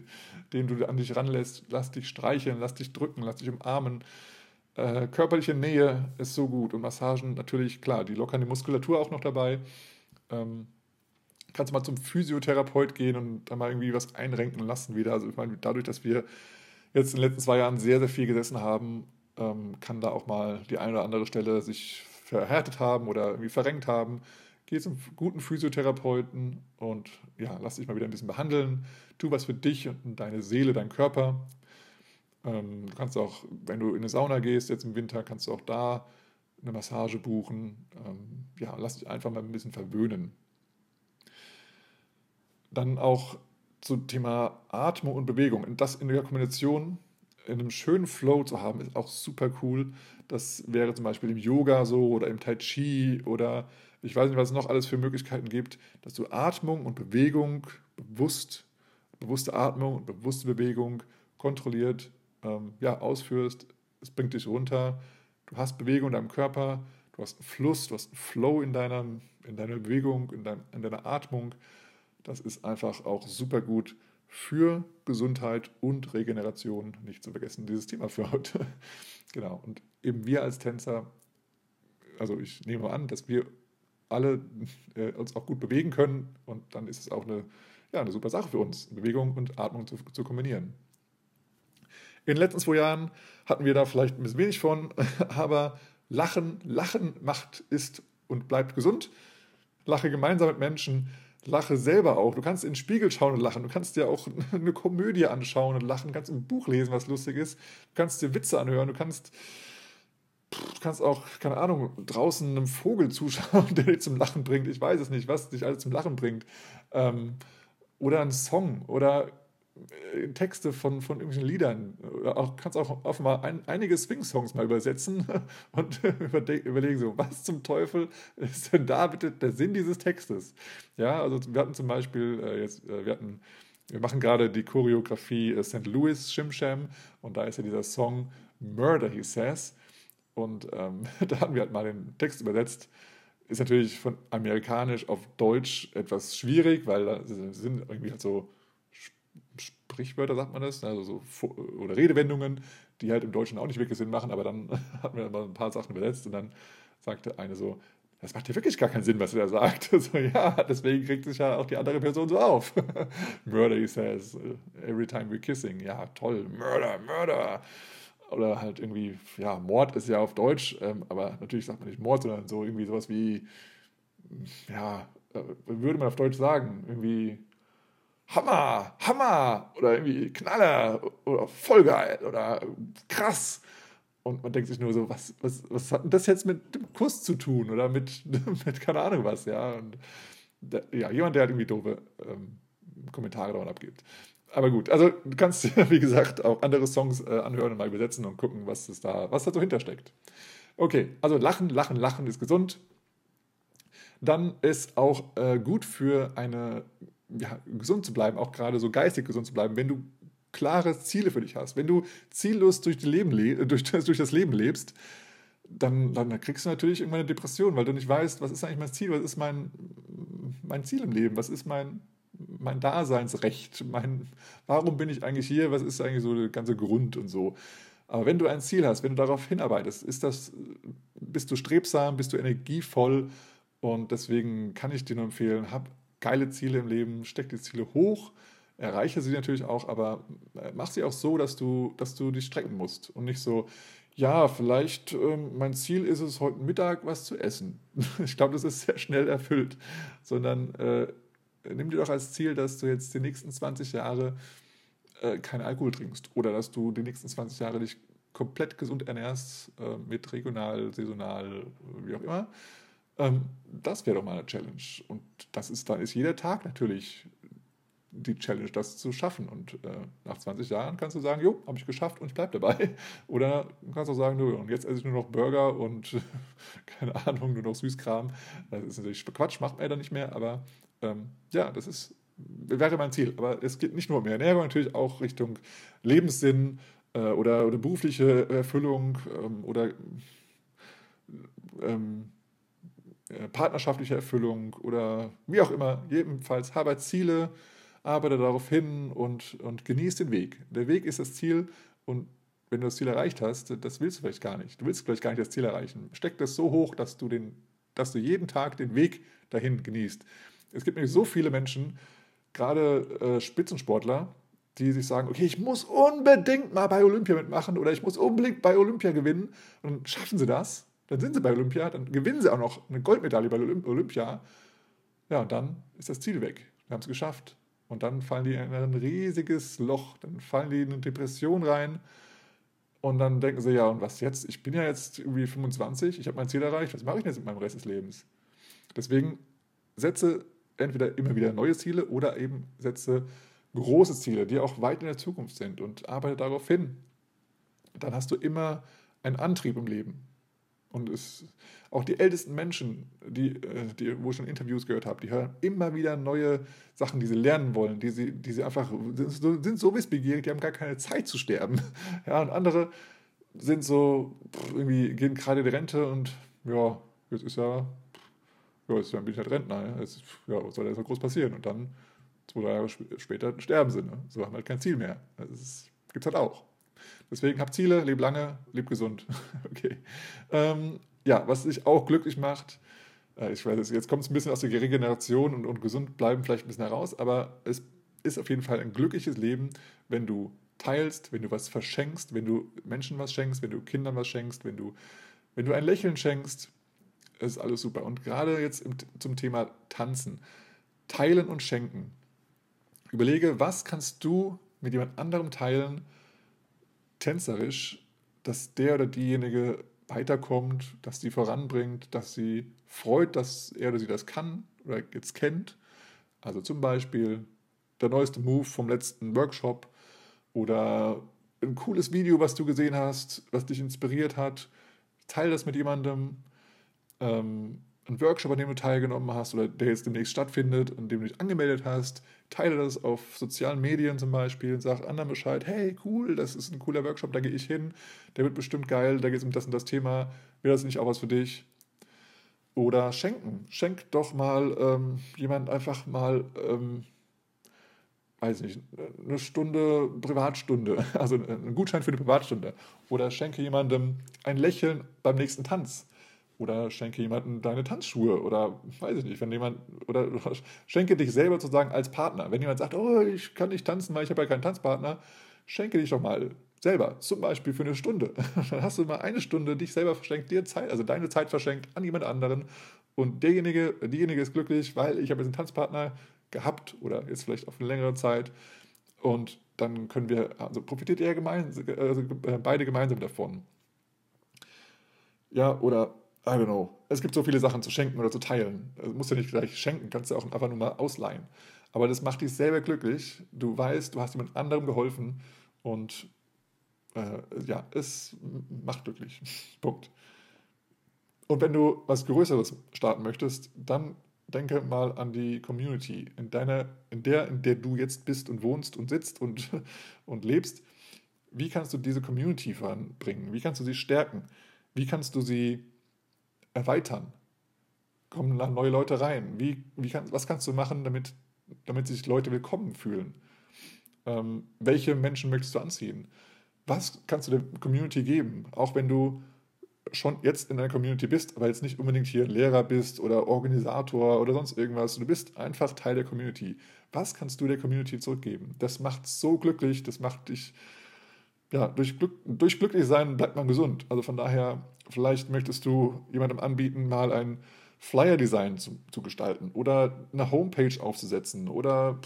den du an dich ranlässt, lass dich streicheln, lass dich drücken, lass dich umarmen. Äh, körperliche Nähe ist so gut und Massagen natürlich, klar, die lockern die Muskulatur auch noch dabei. Ähm, kannst du mal zum Physiotherapeut gehen und da mal irgendwie was einrenken lassen wieder. Also ich meine, dadurch, dass wir jetzt in den letzten zwei Jahren sehr, sehr viel gesessen haben, ähm, kann da auch mal die eine oder andere Stelle sich verhärtet haben oder irgendwie verrenkt haben, geh zum guten Physiotherapeuten und ja, lass dich mal wieder ein bisschen behandeln. Tu was für dich und deine Seele, deinen Körper. Ähm, du kannst auch, wenn du in eine Sauna gehst, jetzt im Winter, kannst du auch da eine Massage buchen. Ähm, ja, lass dich einfach mal ein bisschen verwöhnen. Dann auch zum Thema Atmung und Bewegung. Und das in der Kombination in einem schönen Flow zu haben, ist auch super cool. Das wäre zum Beispiel im Yoga so oder im Tai Chi oder ich weiß nicht, was es noch alles für Möglichkeiten gibt, dass du Atmung und Bewegung bewusst bewusste Atmung und bewusste Bewegung kontrolliert ähm, ja, ausführst. Es bringt dich runter. Du hast Bewegung in deinem Körper, du hast einen Fluss, du hast einen Flow in deiner, in deiner Bewegung, in, dein, in deiner Atmung. Das ist einfach auch super gut für Gesundheit und Regeneration. Nicht zu vergessen, dieses Thema für heute. genau. Und eben wir als Tänzer, also ich nehme an, dass wir alle äh, uns auch gut bewegen können und dann ist es auch eine, ja, eine super Sache für uns, Bewegung und Atmung zu, zu kombinieren. In den letzten zwei Jahren hatten wir da vielleicht ein bisschen wenig von, aber Lachen, Lachen macht, ist und bleibt gesund. Lache gemeinsam mit Menschen, lache selber auch. Du kannst in den Spiegel schauen und lachen. Du kannst dir auch eine Komödie anschauen und lachen. Du kannst ein Buch lesen, was lustig ist. Du kannst dir Witze anhören. Du kannst du kannst auch, keine Ahnung, draußen einem Vogel zuschauen, der dich zum Lachen bringt. Ich weiß es nicht, was dich alles zum Lachen bringt. Ähm, oder ein Song oder Texte von, von irgendwelchen Liedern. Oder auch, kannst auch offenbar ein, einige Swing-Songs mal übersetzen und überlegen so, was zum Teufel ist denn da bitte der Sinn dieses Textes? Ja, also wir hatten zum Beispiel äh, jetzt, äh, wir hatten wir machen gerade die Choreografie äh, St. Louis Shim Sham und da ist ja dieser Song Murder, he says. Und ähm, da hatten wir halt mal den Text übersetzt. Ist natürlich von amerikanisch auf Deutsch etwas schwierig, weil da sind irgendwie halt so Sprichwörter, sagt man das, also so, oder Redewendungen, die halt im Deutschen auch nicht wirklich Sinn machen, aber dann hatten wir mal ein paar Sachen übersetzt und dann sagte eine so, das macht ja wirklich gar keinen Sinn, was er da sagt. So, ja, deswegen kriegt sich ja auch die andere Person so auf. Murder, he says, every time we're kissing. Ja, toll, Murder, Murder oder halt irgendwie, ja, Mord ist ja auf Deutsch, ähm, aber natürlich sagt man nicht Mord, sondern so irgendwie sowas wie, ja, äh, würde man auf Deutsch sagen, irgendwie Hammer, Hammer oder irgendwie Knaller oder voll geil oder krass. Und man denkt sich nur so, was, was, was hat denn das jetzt mit dem Kuss zu tun oder mit, mit keine Ahnung was, ja. Und der, ja, jemand, der halt irgendwie doofe ähm, Kommentare davon abgibt aber gut, also du kannst wie gesagt, auch andere Songs äh, anhören und mal übersetzen und gucken, was, ist da, was da so hintersteckt. Okay, also Lachen, Lachen, Lachen ist gesund. Dann ist auch äh, gut für eine, ja, gesund zu bleiben, auch gerade so geistig gesund zu bleiben, wenn du klare Ziele für dich hast. Wenn du ziellos durch, Leben durch, durch das Leben lebst, dann, dann kriegst du natürlich irgendwann eine Depression, weil du nicht weißt, was ist eigentlich mein Ziel, was ist mein, mein Ziel im Leben, was ist mein, mein Daseinsrecht, mein, warum bin ich eigentlich hier, was ist eigentlich so der ganze Grund und so. Aber wenn du ein Ziel hast, wenn du darauf hinarbeitest, ist das, bist du strebsam, bist du energievoll und deswegen kann ich dir nur empfehlen, hab geile Ziele im Leben, steck die Ziele hoch, erreiche sie natürlich auch, aber äh, mach sie auch so, dass du, dass du dich strecken musst und nicht so, ja, vielleicht ähm, mein Ziel ist es, heute Mittag was zu essen. ich glaube, das ist sehr schnell erfüllt, sondern äh, nimm dir doch als Ziel, dass du jetzt die nächsten 20 Jahre äh, keinen Alkohol trinkst oder dass du die nächsten 20 Jahre dich komplett gesund ernährst äh, mit regional, saisonal, wie auch immer. Ähm, das wäre doch mal eine Challenge. Und das ist, dann ist jeder Tag natürlich die Challenge, das zu schaffen. Und äh, nach 20 Jahren kannst du sagen, jo, habe ich geschafft und ich bleibe dabei. Oder kannst du sagen, nö, und jetzt esse ich nur noch Burger und keine Ahnung, nur noch Süßkram. Das ist natürlich Quatsch, macht man ja dann nicht mehr, aber ähm, ja, das ist, wäre mein Ziel. Aber es geht nicht nur um Ernährung, natürlich auch Richtung Lebenssinn äh, oder, oder berufliche Erfüllung ähm, oder ähm, äh, partnerschaftliche Erfüllung oder wie auch immer. Jedenfalls habe Ziele, arbeite darauf hin und, und genieße den Weg. Der Weg ist das Ziel und wenn du das Ziel erreicht hast, das willst du vielleicht gar nicht. Du willst vielleicht gar nicht das Ziel erreichen. Steck das so hoch, dass du, den, dass du jeden Tag den Weg dahin genießt. Es gibt nämlich so viele Menschen, gerade äh, Spitzensportler, die sich sagen, okay, ich muss unbedingt mal bei Olympia mitmachen oder ich muss unbedingt bei Olympia gewinnen. Und schaffen sie das, dann sind sie bei Olympia, dann gewinnen sie auch noch eine Goldmedaille bei Olympia. Ja, und dann ist das Ziel weg. Wir haben es geschafft. Und dann fallen die in ein riesiges Loch, dann fallen die in eine Depression rein. Und dann denken sie, ja, und was jetzt? Ich bin ja jetzt irgendwie 25, ich habe mein Ziel erreicht, was mache ich jetzt mit meinem Rest des Lebens? Deswegen setze entweder immer wieder neue Ziele oder eben setze große Ziele, die auch weit in der Zukunft sind und arbeite darauf hin. Dann hast du immer einen Antrieb im Leben. Und es, auch die ältesten Menschen, die, äh, die, wo ich schon Interviews gehört habe, die hören immer wieder neue Sachen, die sie lernen wollen, die sie, die sie einfach sind, sind so wissbegierig, die haben gar keine Zeit zu sterben. Ja, und andere sind so, irgendwie gehen gerade die Rente und ja, jetzt ist ja, ja jetzt bin ich halt Rentner. Ja, jetzt, ja was soll da so groß passieren? Und dann, zwei, drei Jahre später, sterben sie. Ne? So haben halt kein Ziel mehr. Das gibt es halt auch. Deswegen hab Ziele, leb lange, leb gesund. okay. Ähm, ja, was dich auch glücklich macht, äh, ich weiß, jetzt kommt es ein bisschen aus der Regeneration und, und gesund bleiben vielleicht ein bisschen heraus, aber es ist auf jeden Fall ein glückliches Leben, wenn du teilst, wenn du was verschenkst, wenn du Menschen was schenkst, wenn du Kindern was schenkst, wenn du, wenn du ein Lächeln schenkst, ist alles super. Und gerade jetzt im, zum Thema Tanzen, teilen und schenken. Überlege, was kannst du mit jemand anderem teilen, tänzerisch, dass der oder diejenige weiterkommt, dass sie voranbringt, dass sie freut, dass er oder sie das kann oder jetzt kennt. Also zum Beispiel der neueste Move vom letzten Workshop oder ein cooles Video, was du gesehen hast, was dich inspiriert hat. Teil das mit jemandem. Ähm, ein Workshop, an dem du teilgenommen hast oder der jetzt demnächst stattfindet, an dem du dich angemeldet hast, teile das auf sozialen Medien zum Beispiel und sag anderen Bescheid, hey, cool, das ist ein cooler Workshop, da gehe ich hin, der wird bestimmt geil, da geht es um das und das Thema, wäre das nicht auch was für dich? Oder schenken. Schenk doch mal ähm, jemand einfach mal, ähm, weiß nicht, eine Stunde Privatstunde, also einen Gutschein für eine Privatstunde. Oder schenke jemandem ein Lächeln beim nächsten Tanz oder schenke jemandem deine Tanzschuhe oder weiß ich nicht, wenn jemand oder schenke dich selber sozusagen als Partner. Wenn jemand sagt, oh, ich kann nicht tanzen, weil ich habe ja keinen Tanzpartner, schenke dich doch mal selber, zum Beispiel für eine Stunde. Dann hast du mal eine Stunde dich selber verschenkt, dir Zeit, also deine Zeit verschenkt an jemand anderen und derjenige, diejenige ist glücklich, weil ich habe jetzt einen Tanzpartner gehabt oder jetzt vielleicht auf eine längere Zeit und dann können wir, also profitiert ihr gemeinsam, also beide gemeinsam davon. Ja, oder I don't know. Es gibt so viele Sachen zu schenken oder zu teilen. Du musst ja nicht gleich schenken, kannst ja auch einfach nur mal ausleihen. Aber das macht dich selber glücklich. Du weißt, du hast jemand anderem geholfen und äh, ja, es macht glücklich. Punkt. Und wenn du was Größeres starten möchtest, dann denke mal an die Community, in, deiner, in der, in der du jetzt bist und wohnst und sitzt und, und lebst. Wie kannst du diese Community voranbringen? Wie kannst du sie stärken? Wie kannst du sie erweitern? Kommen da neue Leute rein? Wie, wie kann, was kannst du machen, damit, damit sich Leute willkommen fühlen? Ähm, welche Menschen möchtest du anziehen? Was kannst du der Community geben? Auch wenn du schon jetzt in einer Community bist, aber jetzt nicht unbedingt hier Lehrer bist oder Organisator oder sonst irgendwas. Du bist einfach Teil der Community. Was kannst du der Community zurückgeben? Das macht so glücklich, das macht dich, ja, durch, Glück, durch glücklich sein bleibt man gesund. Also von daher Vielleicht möchtest du jemandem anbieten, mal ein Flyer-Design zu, zu, gestalten oder eine Homepage aufzusetzen oder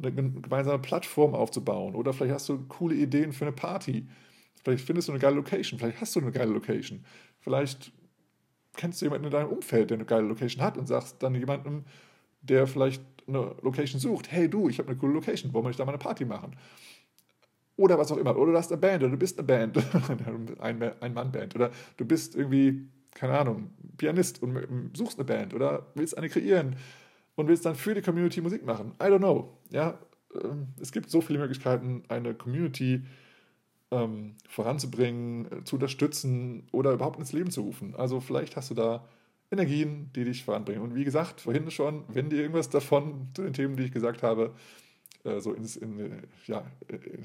eine gemeinsame Plattform aufzubauen oder vielleicht hast du coole Ideen für eine Party. Vielleicht findest du eine geile Location, vielleicht hast du eine geile Location. Vielleicht kennst du jemanden in deinem Umfeld, der eine geile Location hat und sagst dann jemandem, der vielleicht eine Location sucht, hey du, ich habe eine coole Location, wollen wir nicht da mal eine Party machen? Oder was auch immer. Oder du hast eine Band oder du bist eine Band. ein Mann-Band. Oder du bist irgendwie, keine Ahnung, Pianist und suchst eine Band oder willst eine kreieren und willst dann für die Community Musik machen. I don't know. Ja, ähm, es gibt so viele Möglichkeiten, eine Community ähm, voranzubringen, äh, zu unterstützen oder überhaupt ins Leben zu rufen. Also vielleicht hast du da Energien, die dich voranbringen. Und wie gesagt, vorhin schon, wenn dir irgendwas davon zu den Themen, die ich gesagt habe, äh, so ins, in, ja,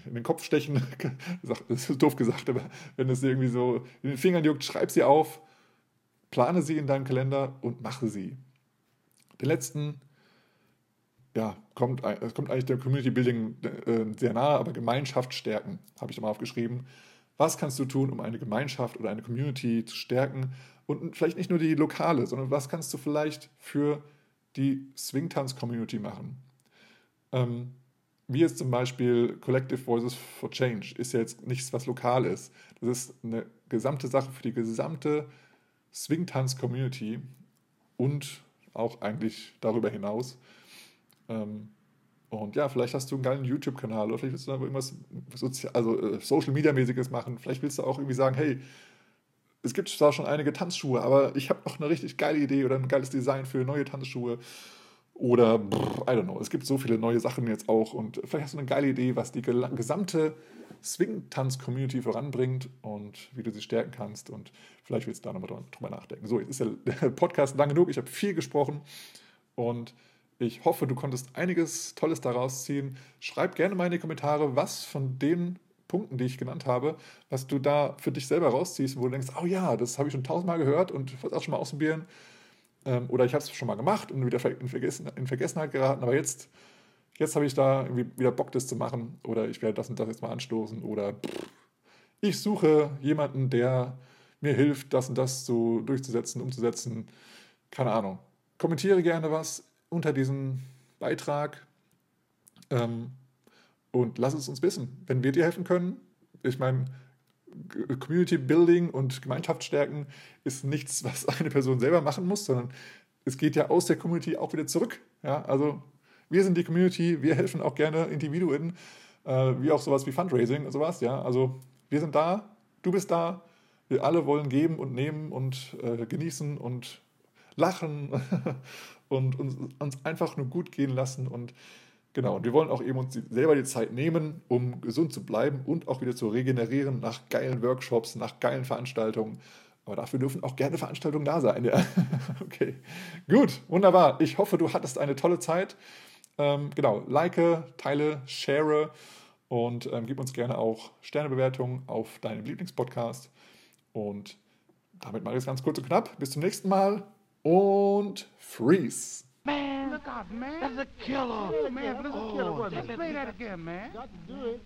in den Kopf stechen. das ist doof gesagt, aber wenn es irgendwie so in den Fingern juckt, schreib sie auf, plane sie in deinem Kalender und mache sie. Den letzten, ja, kommt, es kommt eigentlich dem Community Building äh, sehr nahe, aber Gemeinschaft stärken, habe ich mal aufgeschrieben. Was kannst du tun, um eine Gemeinschaft oder eine Community zu stärken? Und vielleicht nicht nur die lokale, sondern was kannst du vielleicht für die Swingtanz-Community machen? Ähm, wie jetzt zum Beispiel Collective Voices for Change, ist ja jetzt nichts, was lokal ist. Das ist eine gesamte Sache für die gesamte Swing-Tanz-Community und auch eigentlich darüber hinaus. Ähm, und ja, vielleicht hast du einen geilen YouTube-Kanal oder vielleicht willst du da irgendwas Sozi also, äh, Social-Media-mäßiges machen. Vielleicht willst du auch irgendwie sagen, hey, es gibt zwar schon einige Tanzschuhe, aber ich habe noch eine richtig geile Idee oder ein geiles Design für neue Tanzschuhe. Oder, I don't know, es gibt so viele neue Sachen jetzt auch und vielleicht hast du eine geile Idee, was die gesamte Swing-Tanz-Community voranbringt und wie du sie stärken kannst und vielleicht willst du da nochmal drüber nachdenken. So, jetzt ist der Podcast lang genug, ich habe viel gesprochen und ich hoffe, du konntest einiges Tolles daraus ziehen. Schreib gerne mal in die Kommentare, was von den Punkten, die ich genannt habe, was du da für dich selber rausziehst, wo du denkst, oh ja, das habe ich schon tausendmal gehört und wollte auch schon mal ausprobieren. Ähm, oder ich habe es schon mal gemacht und wieder in, Vergessen, in Vergessenheit geraten, aber jetzt, jetzt habe ich da irgendwie wieder Bock, das zu machen. Oder ich werde das und das jetzt mal anstoßen. Oder ich suche jemanden, der mir hilft, das und das so durchzusetzen, umzusetzen. Keine Ahnung. Kommentiere gerne was unter diesem Beitrag. Ähm, und lass es uns wissen, wenn wir dir helfen können. Ich meine, Community Building und Gemeinschaft stärken ist nichts, was eine Person selber machen muss, sondern es geht ja aus der Community auch wieder zurück. Ja, also wir sind die Community, wir helfen auch gerne Individuen, äh, wie auch sowas wie Fundraising und sowas. Ja, also wir sind da, du bist da, wir alle wollen geben und nehmen und äh, genießen und lachen und uns, uns einfach nur gut gehen lassen und Genau, und wir wollen auch eben uns selber die Zeit nehmen, um gesund zu bleiben und auch wieder zu regenerieren nach geilen Workshops, nach geilen Veranstaltungen. Aber dafür dürfen auch gerne Veranstaltungen da sein. Ja. okay, gut, wunderbar. Ich hoffe, du hattest eine tolle Zeit. Ähm, genau, like, teile, share und ähm, gib uns gerne auch Sternebewertungen auf deinem Lieblingspodcast. Und damit mache ich es ganz kurz und knapp. Bis zum nächsten Mal und freeze. Man, look out, man. That's a killer. Yeah, man, that's a killer. Oh, Let's play that again, man. Got to do it.